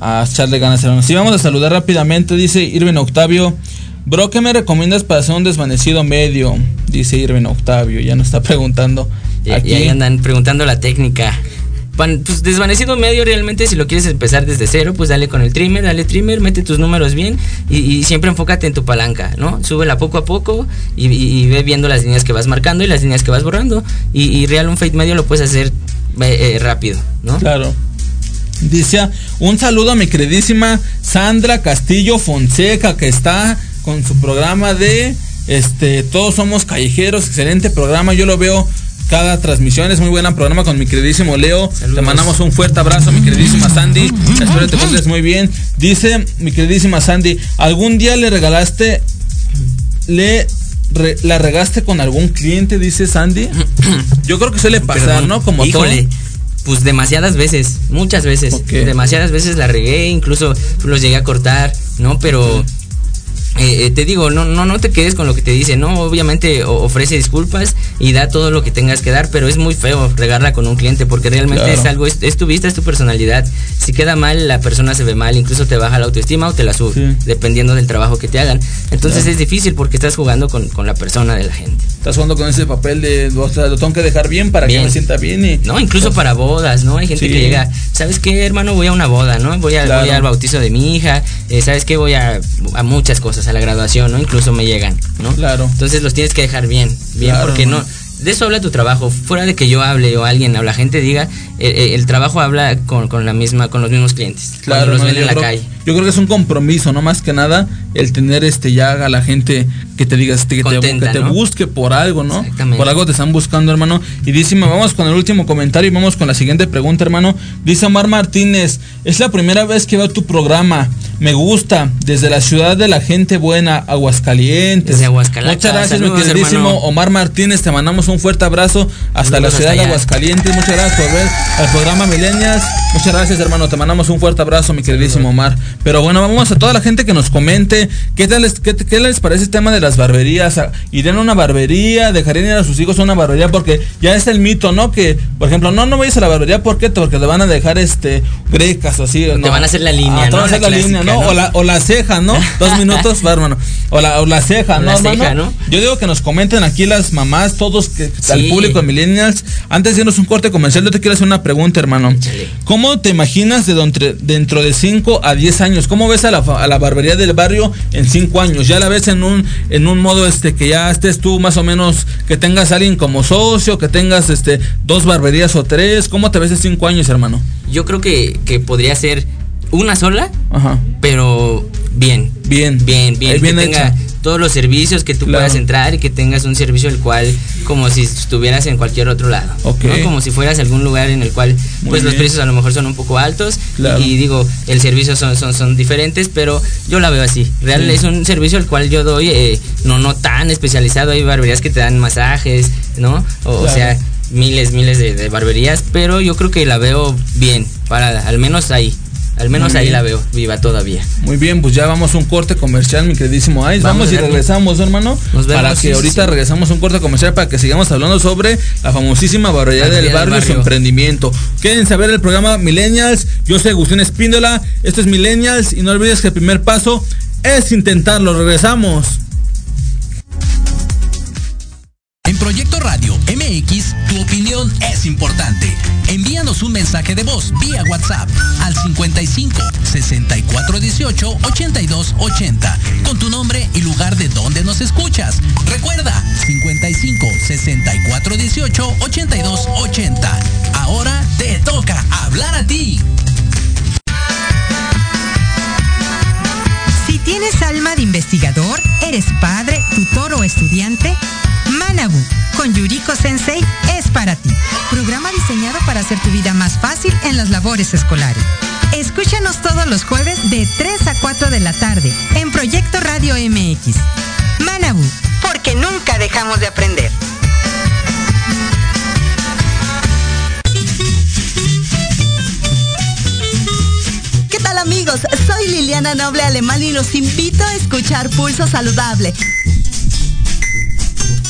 A echarle ganas. Sí, vamos a saludar rápidamente, dice Irving Octavio. Bro, ¿qué me recomiendas para hacer un desvanecido medio? Dice Irving Octavio, ya nos está preguntando. Aquí. y ahí andan preguntando la técnica. Pues desvanecido medio realmente si lo quieres empezar desde cero pues dale con el trimmer dale trimmer mete tus números bien y, siempre enfócate en tu palanca no súbela poco a poco y, ve viendo las líneas que vas marcando y las líneas que vas borrando y, y real un fade medio lo puedes hacer eh, eh, rápido no Claro. Dice, un saludo a mi queridísima Sandra Castillo Fonseca, que está con su programa de este Todos Somos Callejeros, excelente programa, yo lo veo cada transmisión, es muy buena programa con mi queridísimo Leo. Saludos. Te mandamos un fuerte abrazo, mi queridísima Sandy. Espero que te encuentres muy bien. Dice mi queridísima Sandy, ¿algún día le regalaste, le re- la regaste con algún cliente? Dice Sandy. Yo creo que suele pasar, Perdón. ¿no? Como Híjole. todo. Pues demasiadas veces, muchas veces. Demasiadas veces la regué, incluso los llegué a cortar, ¿no? Pero eh, eh, te digo, no, no, no te quedes con lo que te dice, no, obviamente ofrece disculpas y da todo lo que tengas que dar, pero es muy feo regarla con un cliente porque realmente Claro. es algo, es, es tu vista, es tu personalidad. Si queda mal, la persona se ve mal, incluso te baja la autoestima o te la sube, Sí. dependiendo del trabajo que te hagan. Entonces Claro. es difícil porque estás jugando con, con la persona de la gente. Estás jugando con ese papel de, o sea, lo tengo que dejar bien para que me sienta bien y... No, incluso para bodas, ¿no? Hay gente Sí. que llega, ¿sabes qué, hermano? Voy a una boda, ¿no? Voy, a, Claro. voy al bautizo de mi hija, eh, ¿sabes qué? Voy a, a muchas cosas, a la graduación, ¿no? Incluso me llegan, ¿no? Claro. Entonces los tienes que dejar bien, bien, Claro, porque no... De eso habla tu trabajo, fuera de que yo hable o alguien o la gente diga, eh, eh, el trabajo habla con, con la misma, con los mismos clientes, cuando los ven en la creo- calle. Yo creo que es un compromiso, no más que nada, el tener este ya a la gente que te diga este, que, te, busque por algo, ¿no? Por algo te están buscando, hermano. Y dice, vamos con el último comentario y vamos con la siguiente pregunta, hermano. Dice Omar Martínez, es la primera vez que veo tu programa. Me gusta, desde la ciudad de la gente buena, Aguascalientes. Desde Aguascalientes. Muchas gracias, Saludos, mi queridísimo hermano. Omar Martínez. Te mandamos un fuerte abrazo hasta Saludos la ciudad hasta de. Aguascalientes. Muchas gracias por ver el programa Milenias. Muchas gracias, hermano. Te mandamos un fuerte abrazo, mi queridísimo Omar. Pero bueno, vamos a toda la gente que nos comente qué tal les, qué, qué les parece el tema de las barberías. ¿Irían a una barbería? ¿Dejarían ir a sus hijos a una barbería? Porque ya es el mito, ¿no? Que, por ejemplo, no, no vayas a la barbería ¿por qué? porque te van a dejar este grecas o así. te ¿no? van a hacer la línea, Ah, te ¿no? van a hacer La la, línea, ¿no? ¿no? O, la, o la ceja, ¿no? Dos minutos, va, hermano. O la, o la ceja, ¿no, la hermano? ceja, ¿no? Yo digo que nos comenten aquí las mamás, todos, que, al Sí. público de Millennials. Antes de irnos un corte comercial, yo te quiero hacer una pregunta, hermano. Échale. ¿Cómo te imaginas de donde- dentro de 5 a 10 años? ¿Cómo ves a la, a la barbería del barrio en 5 años? ¿Ya la ves en un, en un modo este que ya estés tú más o menos, que tengas a alguien como socio, que tengas este dos barberías o tres? ¿Cómo te ves en 5 años, hermano? Yo creo que, que podría ser una sola, Ajá. pero bien. Bien. Bien, bien, Eh, bien que tenga. Todos los servicios que tú Claro. puedas entrar y que tengas un servicio el cual como si estuvieras en cualquier otro lado. Como si fueras a algún lugar en el cual Muy pues los precios a lo mejor son un poco altos Claro. y, y digo, el servicio son, son, son diferentes, pero yo la veo así. Real Sí. es un servicio el cual yo doy eh, no, no tan especializado. Hay barberías que te dan masajes, ¿no? O, sea, miles, miles de, de barberías, pero yo creo que la veo bien, para al menos ahí. Al menos ahí la veo viva todavía. Muy bien, pues ya vamos a un corte comercial, mi queridísimo Ice. Vamos, Vamos, y regresamos, hermano. Nos vemos, para que sí, ahorita sí. regresamos a un corte comercial para que sigamos hablando sobre la famosísima Barbería del del barrio y su emprendimiento. Quieren saber el programa Millennials. Yo soy Agustín Espíndola. Esto es Millennials. Y no olvides que el primer paso es intentarlo. Regresamos. En Proyecto Radio MX, tu opinión es importante. Envíanos un mensaje de voz vía WhatsApp al 55 64 18 82 80 con tu nombre y lugar de donde nos escuchas. Recuerda 55 64 18 82 80. Ahora te toca hablar a ti. Si tienes alma de investigador, eres padre, tutor o estudiante, Manabu con Yuriko Sensei es para ti. Programa diseñado para hacer tu vida más fácil en las labores escolares. Escúchanos todos los jueves de 3 a 4 de la tarde en Proyecto Radio MX. Manabu, porque nunca dejamos de aprender. ¿Qué tal amigos? Soy Liliana Noble Alemán y los invito a escuchar Pulso Saludable,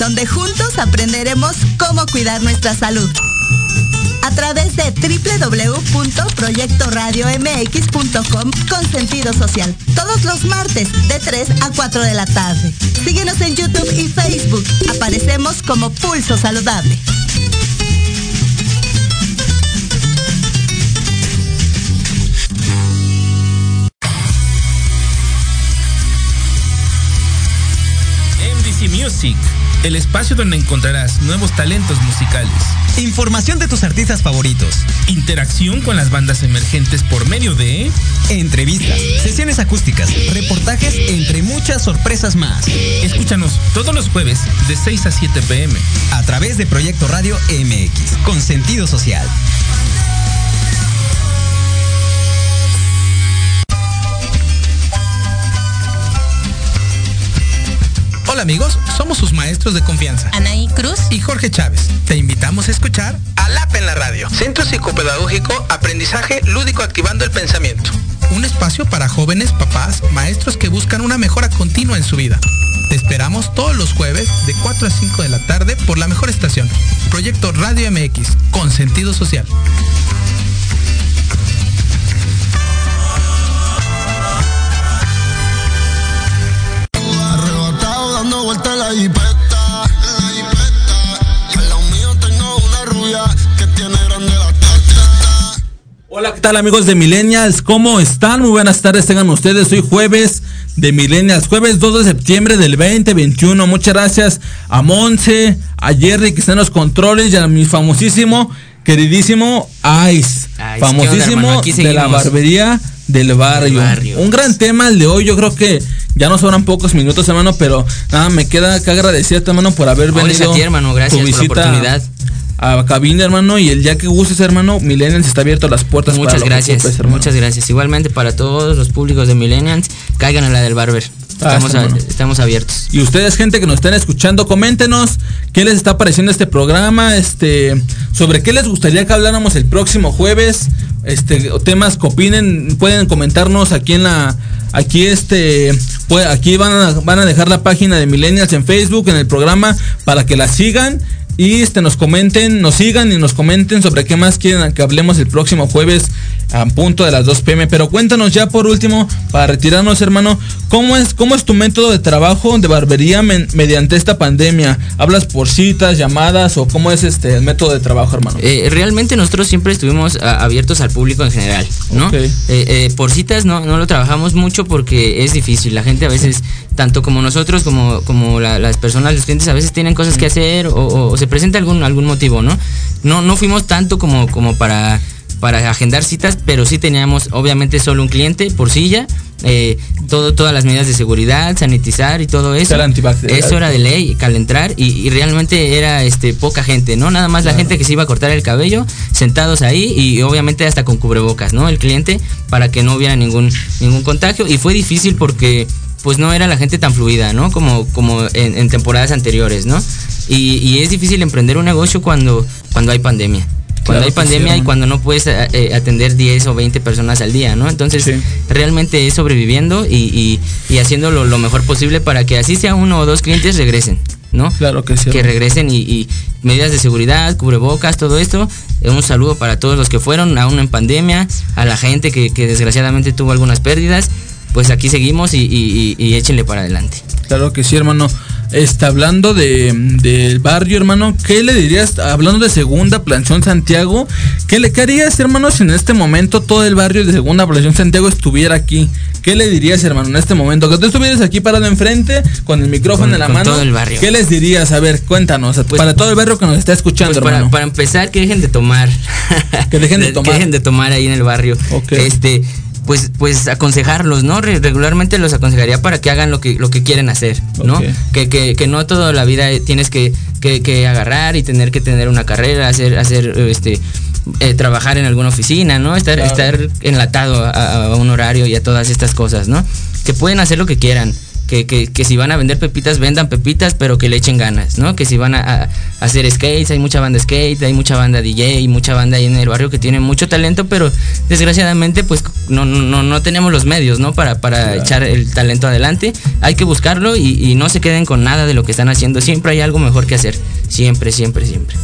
donde juntos aprenderemos cómo cuidar nuestra salud. A través de www.proyectoradiomx.com con sentido social. Todos los martes de 3 a 4 de la tarde. Síguenos en YouTube y Facebook. Aparecemos como Pulso Saludable. Music, el espacio donde encontrarás nuevos talentos musicales, Información de tus artistas favoritos. interacción con las bandas emergentes por medio de Entrevistas, sesiones acústicas, reportajes, entre muchas sorpresas más. Escúchanos todos los jueves de 6 a 7 pm. A través de Proyecto Radio MX, con sentido social. Hola amigos, somos sus maestros de confianza. Anaí Cruz. Y Jorge Chávez. Te invitamos a escuchar ALAP en la radio. Centro Psicopedagógico Aprendizaje Lúdico Activando el Pensamiento. un espacio para jóvenes, papás, maestros que buscan una mejora continua en su vida. Te esperamos todos los jueves de 4 a 5 de la tarde por la mejor estación, Proyecto Radio MX, con sentido social. Hola, ¿qué tal amigos de Millennials? ¿Cómo están? Muy buenas tardes, tengan ustedes. Hoy jueves de Millennials, jueves 2 de septiembre del 2021. Muchas gracias a Monse, a Jerry que está en los controles y a mi famosísimo, queridísimo Ice. ¿qué onda, famosísimo de la barbería del barrio. barrio. Un gran tema el de hoy. Yo creo que ya nos sobran pocos minutos, hermano, pero nada, me queda que agradecerte, hermano, por haber Ahora venido. a ti, hermano, gracias tu por la visita oportunidad. A cabina, hermano, y el día que gustes, hermano, Millennials está abierto las puertas. Muchas gracias, ocupes, muchas gracias. Igualmente para todos los públicos de Millennials, caigan a la del Barber. Ah, Estamos, a- abiertos. Y ustedes, gente que nos estén escuchando, coméntenos qué les está pareciendo este programa, este, sobre qué les gustaría que habláramos el próximo jueves, este, temas que opinen, pueden comentarnos aquí en la, aquí este, pues, aquí van a, van a dejar la página de Millennials en Facebook, en el programa, para que la sigan. Y este, nos comenten, nos sigan y nos comenten sobre qué más quieren que hablemos el próximo jueves a punto de las 2 pm. Pero cuéntanos ya por último, para retirarnos, hermano, ¿cómo es, cómo es tu método de trabajo de barbería men- mediante esta pandemia? ¿Hablas por citas, llamadas o cómo es este el método de trabajo, hermano? Eh, realmente nosotros siempre estuvimos a- abiertos al público en general, ¿no? Eh, eh, por citas no, no lo trabajamos mucho porque es difícil. La gente a veces, tanto como nosotros como, como la- las personas, los clientes, a veces tienen cosas que hacer o, o- o se presenta algún, algún motivo, ¿no? No, no fuimos tanto como, como para, para agendar citas, pero sí teníamos obviamente solo un cliente por silla. eh, todo, todas las medidas de seguridad, sanitizar y todo eso. Antibacterial. Eso era de ley, calentrar y, y realmente era este poca gente, ¿no? Nada más la gente que se iba a cortar el cabello, sentados ahí y obviamente hasta con cubrebocas, ¿no? El cliente para que no hubiera ningún ningún contagio y fue difícil porque pues no era la gente tan fluida, ¿no? Como como en, en temporadas anteriores, ¿no? Y, y es difícil emprender un negocio cuando cuando hay pandemia. Cuando Claro hay sí, pandemia y cuando no puedes eh, eh, atender 10 o 20 personas al día, ¿no? Entonces, Sí. realmente es sobreviviendo y, y, y haciéndolo lo mejor posible para que así sea uno o dos clientes regresen, ¿no? Claro que sí. Que regresen y, y medidas de seguridad, cubrebocas, todo esto. Eh, Un saludo para todos los que fueron, aún en pandemia, a la gente que, que desgraciadamente tuvo algunas pérdidas. Pues aquí seguimos y, y- y- y échenle para adelante. Claro que sí, hermano. Está hablando de, del barrio, hermano. ¿Qué le dirías, hablando de Segunda Planchón Santiago, ¿qué le qué harías, hermano, si en este momento todo el barrio de Segunda Planchón Santiago estuviera aquí? ¿Qué le dirías, hermano, en este momento? Que tú estuvieras aquí parado enfrente, con el micrófono Con- en la con mano. todo el barrio. ¿Qué les dirías? A ver, cuéntanos. Pues- para todo el barrio que nos está escuchando, Pues para, hermano. para empezar, que dejen de tomar. Que dejen de tomar. Que dejen de tomar ahí en el barrio. Ok. Este, pues, pues aconsejarlos, ¿no? Re- Regularmente los aconsejaría para que hagan lo que, lo que quieren hacer, ¿no? Que, que, que no toda la vida eh, tienes que, que, que agarrar y tener que tener una carrera, hacer, hacer este eh, trabajar en alguna oficina, ¿no? Estar, Claro. estar enlatado a, a un horario y a todas estas cosas, ¿no? Que pueden hacer lo que quieran. Que, que, que si van a vender pepitas, vendan pepitas, pero que le echen ganas, ¿no? Que si van a, a hacer skates, hay mucha banda skate, hay mucha banda DJ, mucha banda ahí en el barrio que tiene mucho talento, pero desgraciadamente pues no, no, no tenemos los medios, ¿no? Para, para echar el talento adelante. Hay que buscarlo y, y no se queden con nada de lo que están haciendo. Siempre hay algo mejor que hacer. Siempre, siempre, siempre.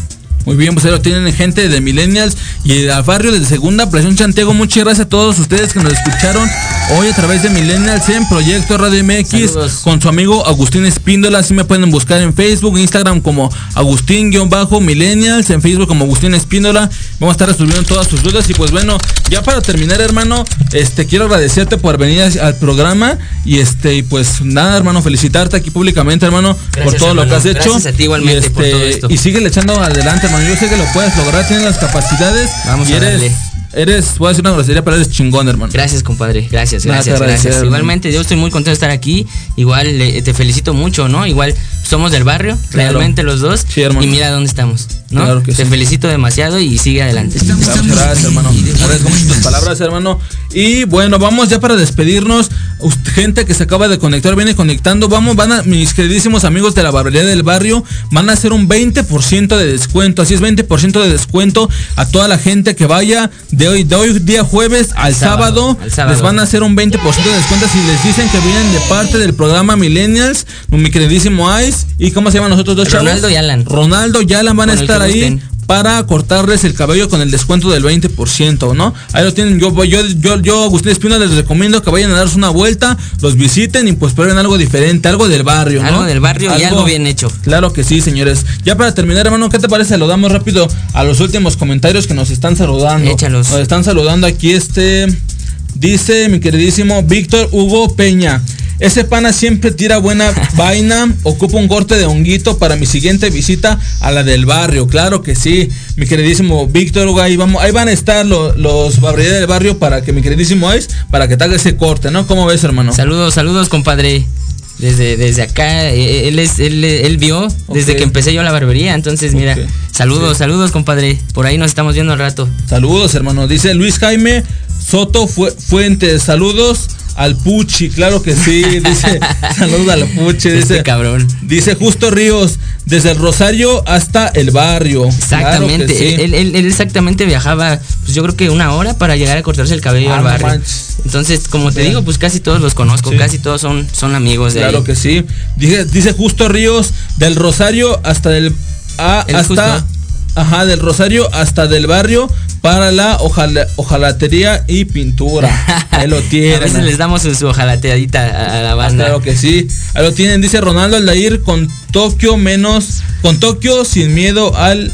Muy bien, pues ahí lo tienen gente de Millennials y del barrio de Segunda Presión Santiago. Muchas gracias a todos ustedes que nos escucharon hoy a través de Millennials en Proyecto Radio MX Saludos. con su amigo Agustín Espíndola. Así me pueden buscar en Facebook, Instagram como Agustín-Millennials, en Facebook como Agustín Espíndola. Vamos a estar resolviendo todas sus dudas. Y pues bueno, ya para terminar, hermano, este quiero agradecerte por venir al programa. Y este, y pues nada, hermano, felicitarte aquí públicamente, hermano, por todo lo que has hecho. Gracias a ti igualmente y por todo esto. Y sigue echando adelante, hermano. Yo sé que lo puedes lograr, tienes las capacidades. Vamos y a eres, darle. Eres, voy a decir una grosería, pero eres chingón, hermano. Gracias, compadre. Gracias, Nada gracias, gracias. Igualmente, yo estoy muy contento de estar aquí. Igual eh, te felicito mucho, ¿no? Igual somos del barrio, realmente los dos. hermano. y mira dónde estamos. ¿no? Claro que Te sí. felicito demasiado y sigue adelante. Muchas gracias, hermano. Agradezco mucho tus palabras, hermano. Y bueno, vamos ya para despedirnos. Gente que se acaba de conectar, viene conectando. Vamos, van a, mis queridísimos amigos de la barbería del barrio, van a hacer un 20% de descuento. Así es, 20% de descuento a toda la gente que vaya de hoy, de hoy día jueves al Sábado, sábado. al sábado. Les van a hacer un 20% de descuento si les dicen que vienen de parte del programa Millennials, mi queridísimo Ice. ¿Y cómo se llaman nosotros dos chavos? Ronaldo y Alan. Ronaldo y Alan van a Con estar ahí para cortarles el cabello con el descuento del 20%, ¿no? Ahí lo tienen. Yo, yo, yo, yo, Agustín Espina, les recomiendo que vayan a darse una vuelta, los visiten y pues prueben algo diferente, algo del barrio, ¿no? Algo del barrio y algo bien hecho. Claro que sí, señores. Ya para terminar, hermano, ¿qué te parece? Lo damos rápido a los últimos comentarios que nos están saludando. Échalos. Nos están saludando aquí este. Dice mi queridísimo Víctor Hugo Peña. Ese pana siempre tira buena vaina. Ocupa un corte de honguito para mi siguiente visita a la del barrio. Claro que sí, mi queridísimo Víctor. Ahí, vamos, ahí van a estar lo- los barberías del barrio para que mi queridísimo Ice, para que te haga ese corte, ¿no? ¿Cómo ves, hermano? Saludos, saludos, compadre. Desde, desde acá, eh, él, es, él, él vio desde que empecé yo la barbería. Entonces, mira, saludos, saludos, compadre. Por ahí nos estamos viendo al rato. Saludos, hermano. Dice Luis Jaime Soto Fu- Fuentes. Saludos al Puchi. Claro que sí. Dice saludos al Puchi. Dice Este cabrón. Dice Justo Ríos. Desde el Rosario hasta el barrio. Exactamente. Claro sí. él, él- él exactamente viajaba, pues yo creo que una hora para llegar a cortarse el cabello Ah, al barrio. Entonces, como te Sí. digo, pues casi todos los conozco, Sí. casi todos son, son amigos de Claro ahí. que sí. Dice, dice Justo Ríos. Del Rosario hasta el. ah, El hasta. Justo. Ajá, del Rosario hasta del barrio para la ojala- ojalatería y pintura. Ahí lo tienen. a veces les damos su, su ojalateadita a, la Ah, banda. claro que sí. Ahí lo tienen, dice Ronaldo Aldair con Tokio menos, con Tokio sin miedo al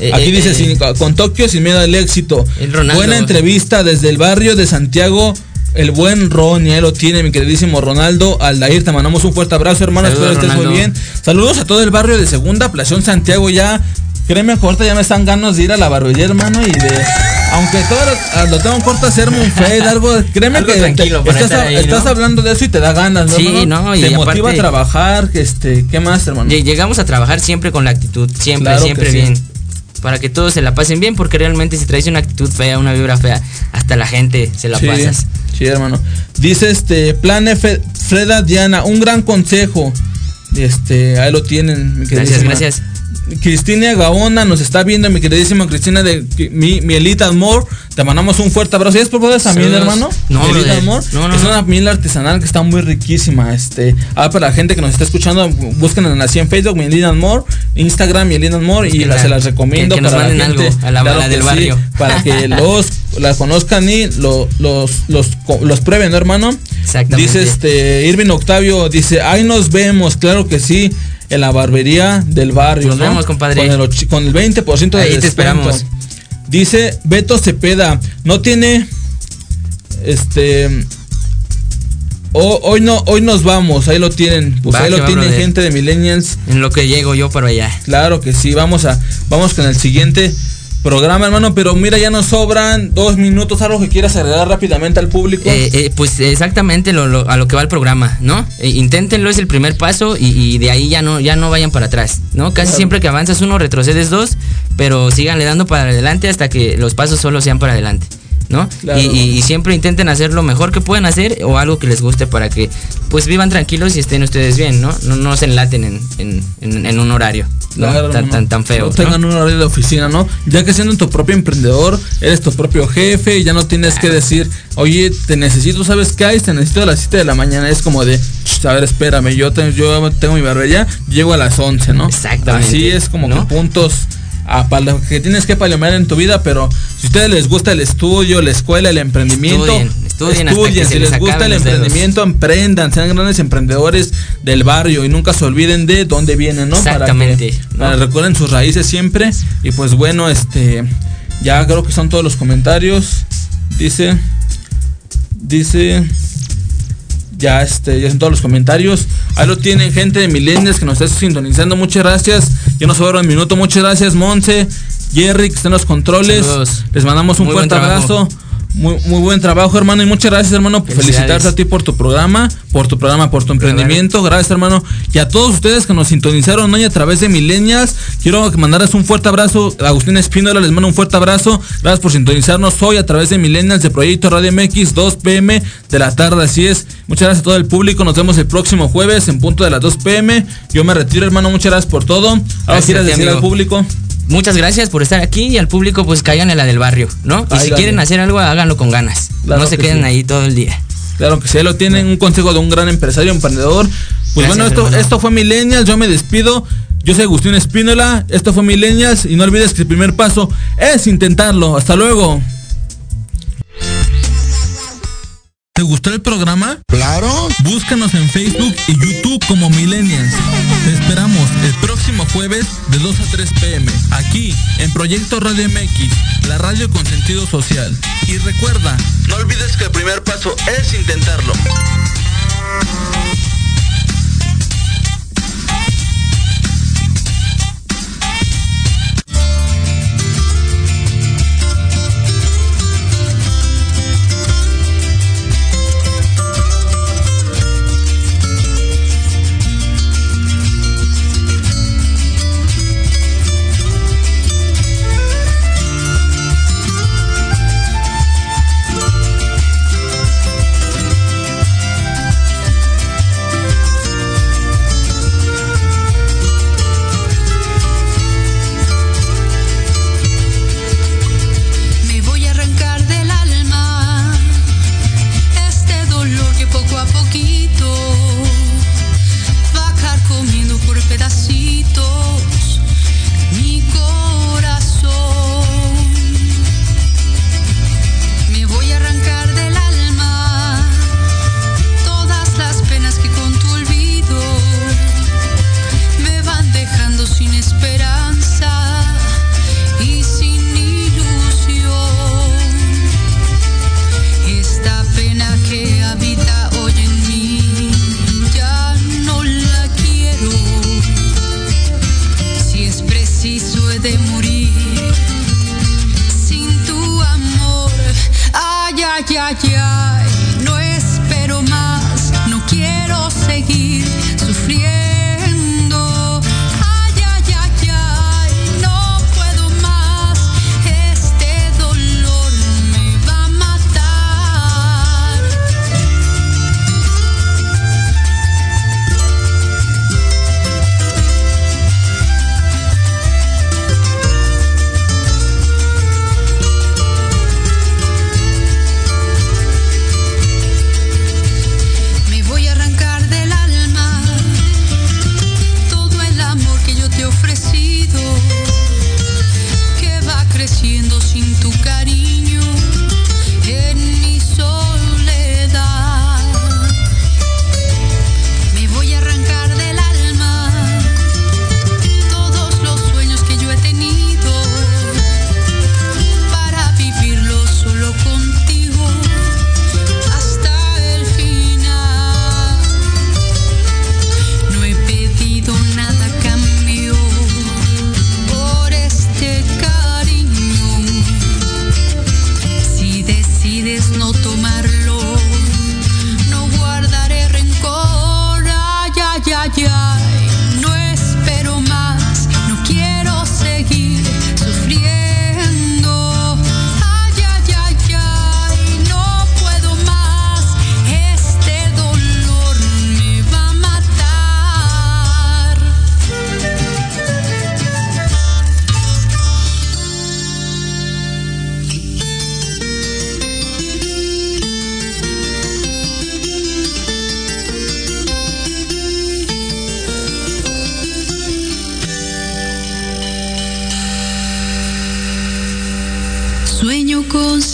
Eh, Aquí eh, dice eh, sin- con Tokio sin miedo al éxito. El Ronaldo. Buena entrevista desde el barrio de Santiago. El buen Ronnie, ahí lo tiene, mi queridísimo Ronaldo Aldair. Te mandamos un fuerte abrazo, hermano. Espero estés muy bien. Saludos a todo el barrio de Segunda Plación Santiago. Ya, créeme, ahorita ya me están ganas de ir a la barbería, hermano. Y de. Aunque todo lo, lo tengo corto, hacerme un fade, algo. Créeme Algo que tranquilo te- para estás, estar ahí, estás ¿no? hablando de eso y te da ganas, ¿no? Sí, hermano? no, y Te motiva aparte- a trabajar. que Este, ¿Qué más, hermano? Lle- Llegamos a trabajar siempre con la actitud, siempre, Claro siempre sí. bien. Para que todos se la pasen bien, porque realmente si traes una actitud fea, una vibra fea, hasta la gente se la Sí, pasas. Sí, hermano. Dice este Plan F, Freda Diana, un gran consejo. Este, ahí lo tienen, mi Gracias, gracias. Cristina Gaona nos está viendo, mi queridísima Cristina de mi, Mielita Amor. Te mandamos un fuerte abrazo. ¿Y es por poder esa miel, hermano? No, Mielita. Amor. No, no, es una miel artesanal que está muy riquísima. Este, ah, para la gente que nos está escuchando, busquen así en Facebook, Mielita Amor, Instagram, Mielita Amor, y la- se las recomiendo Que- que nos para la gente. algo a la bala del que barrio. para que los la conozcan y lo- los, los, los prueben, ¿no, hermano? Exactamente. Dice este Irving Octavio, dice, ahí nos vemos, claro que sí, en la barbería del barrio. Nos ¿no? vemos, compadre. Con el, och- con el 20% de Ahí te descuento. esperamos. Dice Beto Cepeda, no tiene este ho- hoy no hoy nos vamos, ahí lo tienen. Pues Va, ahí lo tienen brother. gente de Millennials. En lo que llego yo para allá. Claro que sí, vamos a vamos con el siguiente programa, hermano, pero mira, ya nos sobran dos minutos, algo que quieras agregar rápidamente al público. Eh, eh, pues exactamente lo, lo- a lo que va el programa, ¿no? Eh, inténtenlo, es el primer paso y, y de ahí ya no, ya no vayan para atrás, ¿no? Casi Claro. siempre que avanzas uno, retrocedes dos, pero síganle dando para adelante hasta que los pasos solo sean para adelante, ¿no? Claro. Y, y- siempre intenten hacer lo mejor que puedan hacer o algo que les guste para que pues vivan tranquilos y estén ustedes bien, ¿no? No, no se enlaten en, en- en- en un horario, ¿no? Claro, tan, tan, tan feo. No ¿no? tengan un horario de oficina, ¿no? Ya que siendo tu propio emprendedor, eres tu propio jefe y ya no tienes que decir, oye, te necesito, ¿sabes qué hay? Te necesito a las 7 de la mañana. Es como de, "Ch, a ver, espérame, yo, te- yo tengo mi barbería, llego a las 11, ¿no? Exactamente, Así es como que puntos a palo- que tienes que palomear en tu vida, pero si a ustedes les gusta el estudio, la escuela, el emprendimiento, Estudien, estudien hasta que se si les les gusta el dedos. emprendimiento, emprendan, sean grandes emprendedores del barrio y nunca se olviden de dónde vienen, ¿no? Exactamente, Para que, ¿no? para recuerden sus raíces siempre. Y pues bueno, este ya creo que son todos los comentarios. Dice, dice, ya este, ya son todos los comentarios. Ahí lo tienen gente de Millennials que nos está sintonizando. Muchas gracias. Ya nos sobra un minuto. Muchas gracias, Monse, Jerry, que están en los controles. Saludos. Les mandamos un Muy fuerte abrazo. Muy, muy buen trabajo, hermano, y muchas gracias, hermano, por felicitarte a ti por tu programa, por tu programa, por tu emprendimiento. Gracias, hermano. Y a todos ustedes que nos sintonizaron hoy a través de Millennials, quiero mandarles un fuerte abrazo. Agustín Espíndola les mando un fuerte abrazo. Gracias por sintonizarnos hoy a través de Millennials de Proyecto Radio MX 2 pm de la tarde. Así es. Muchas gracias a todo el público. Nos vemos el próximo jueves en punto de las 2 pm. Yo me retiro, hermano. Muchas gracias por todo. Ahora quieres decir al público. Muchas gracias por estar aquí y al público pues caigan en la del barrio, ¿no? Y Ay, si dale. quieren hacer algo, háganlo con ganas. Claro no se que queden sí. ahí todo el día. Claro que sí, lo tienen, un consejo de un gran empresario, emprendedor. Pues Gracias, bueno, esto, hermano. esto fue Millennials, yo me despido. Yo soy Agustín Espínola, esto fue Millennials y no olvides que el primer paso es intentarlo. Hasta luego. ¿Te gustó el programa? Claro. Búscanos en Facebook y YouTube como Millennials. Te esperamos el próximo jueves de 2 a 3 pm, aquí en Proyecto Radio MX, la radio con sentido social. Y recuerda, no olvides que el primer paso es intentarlo.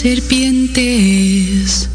Serpientes,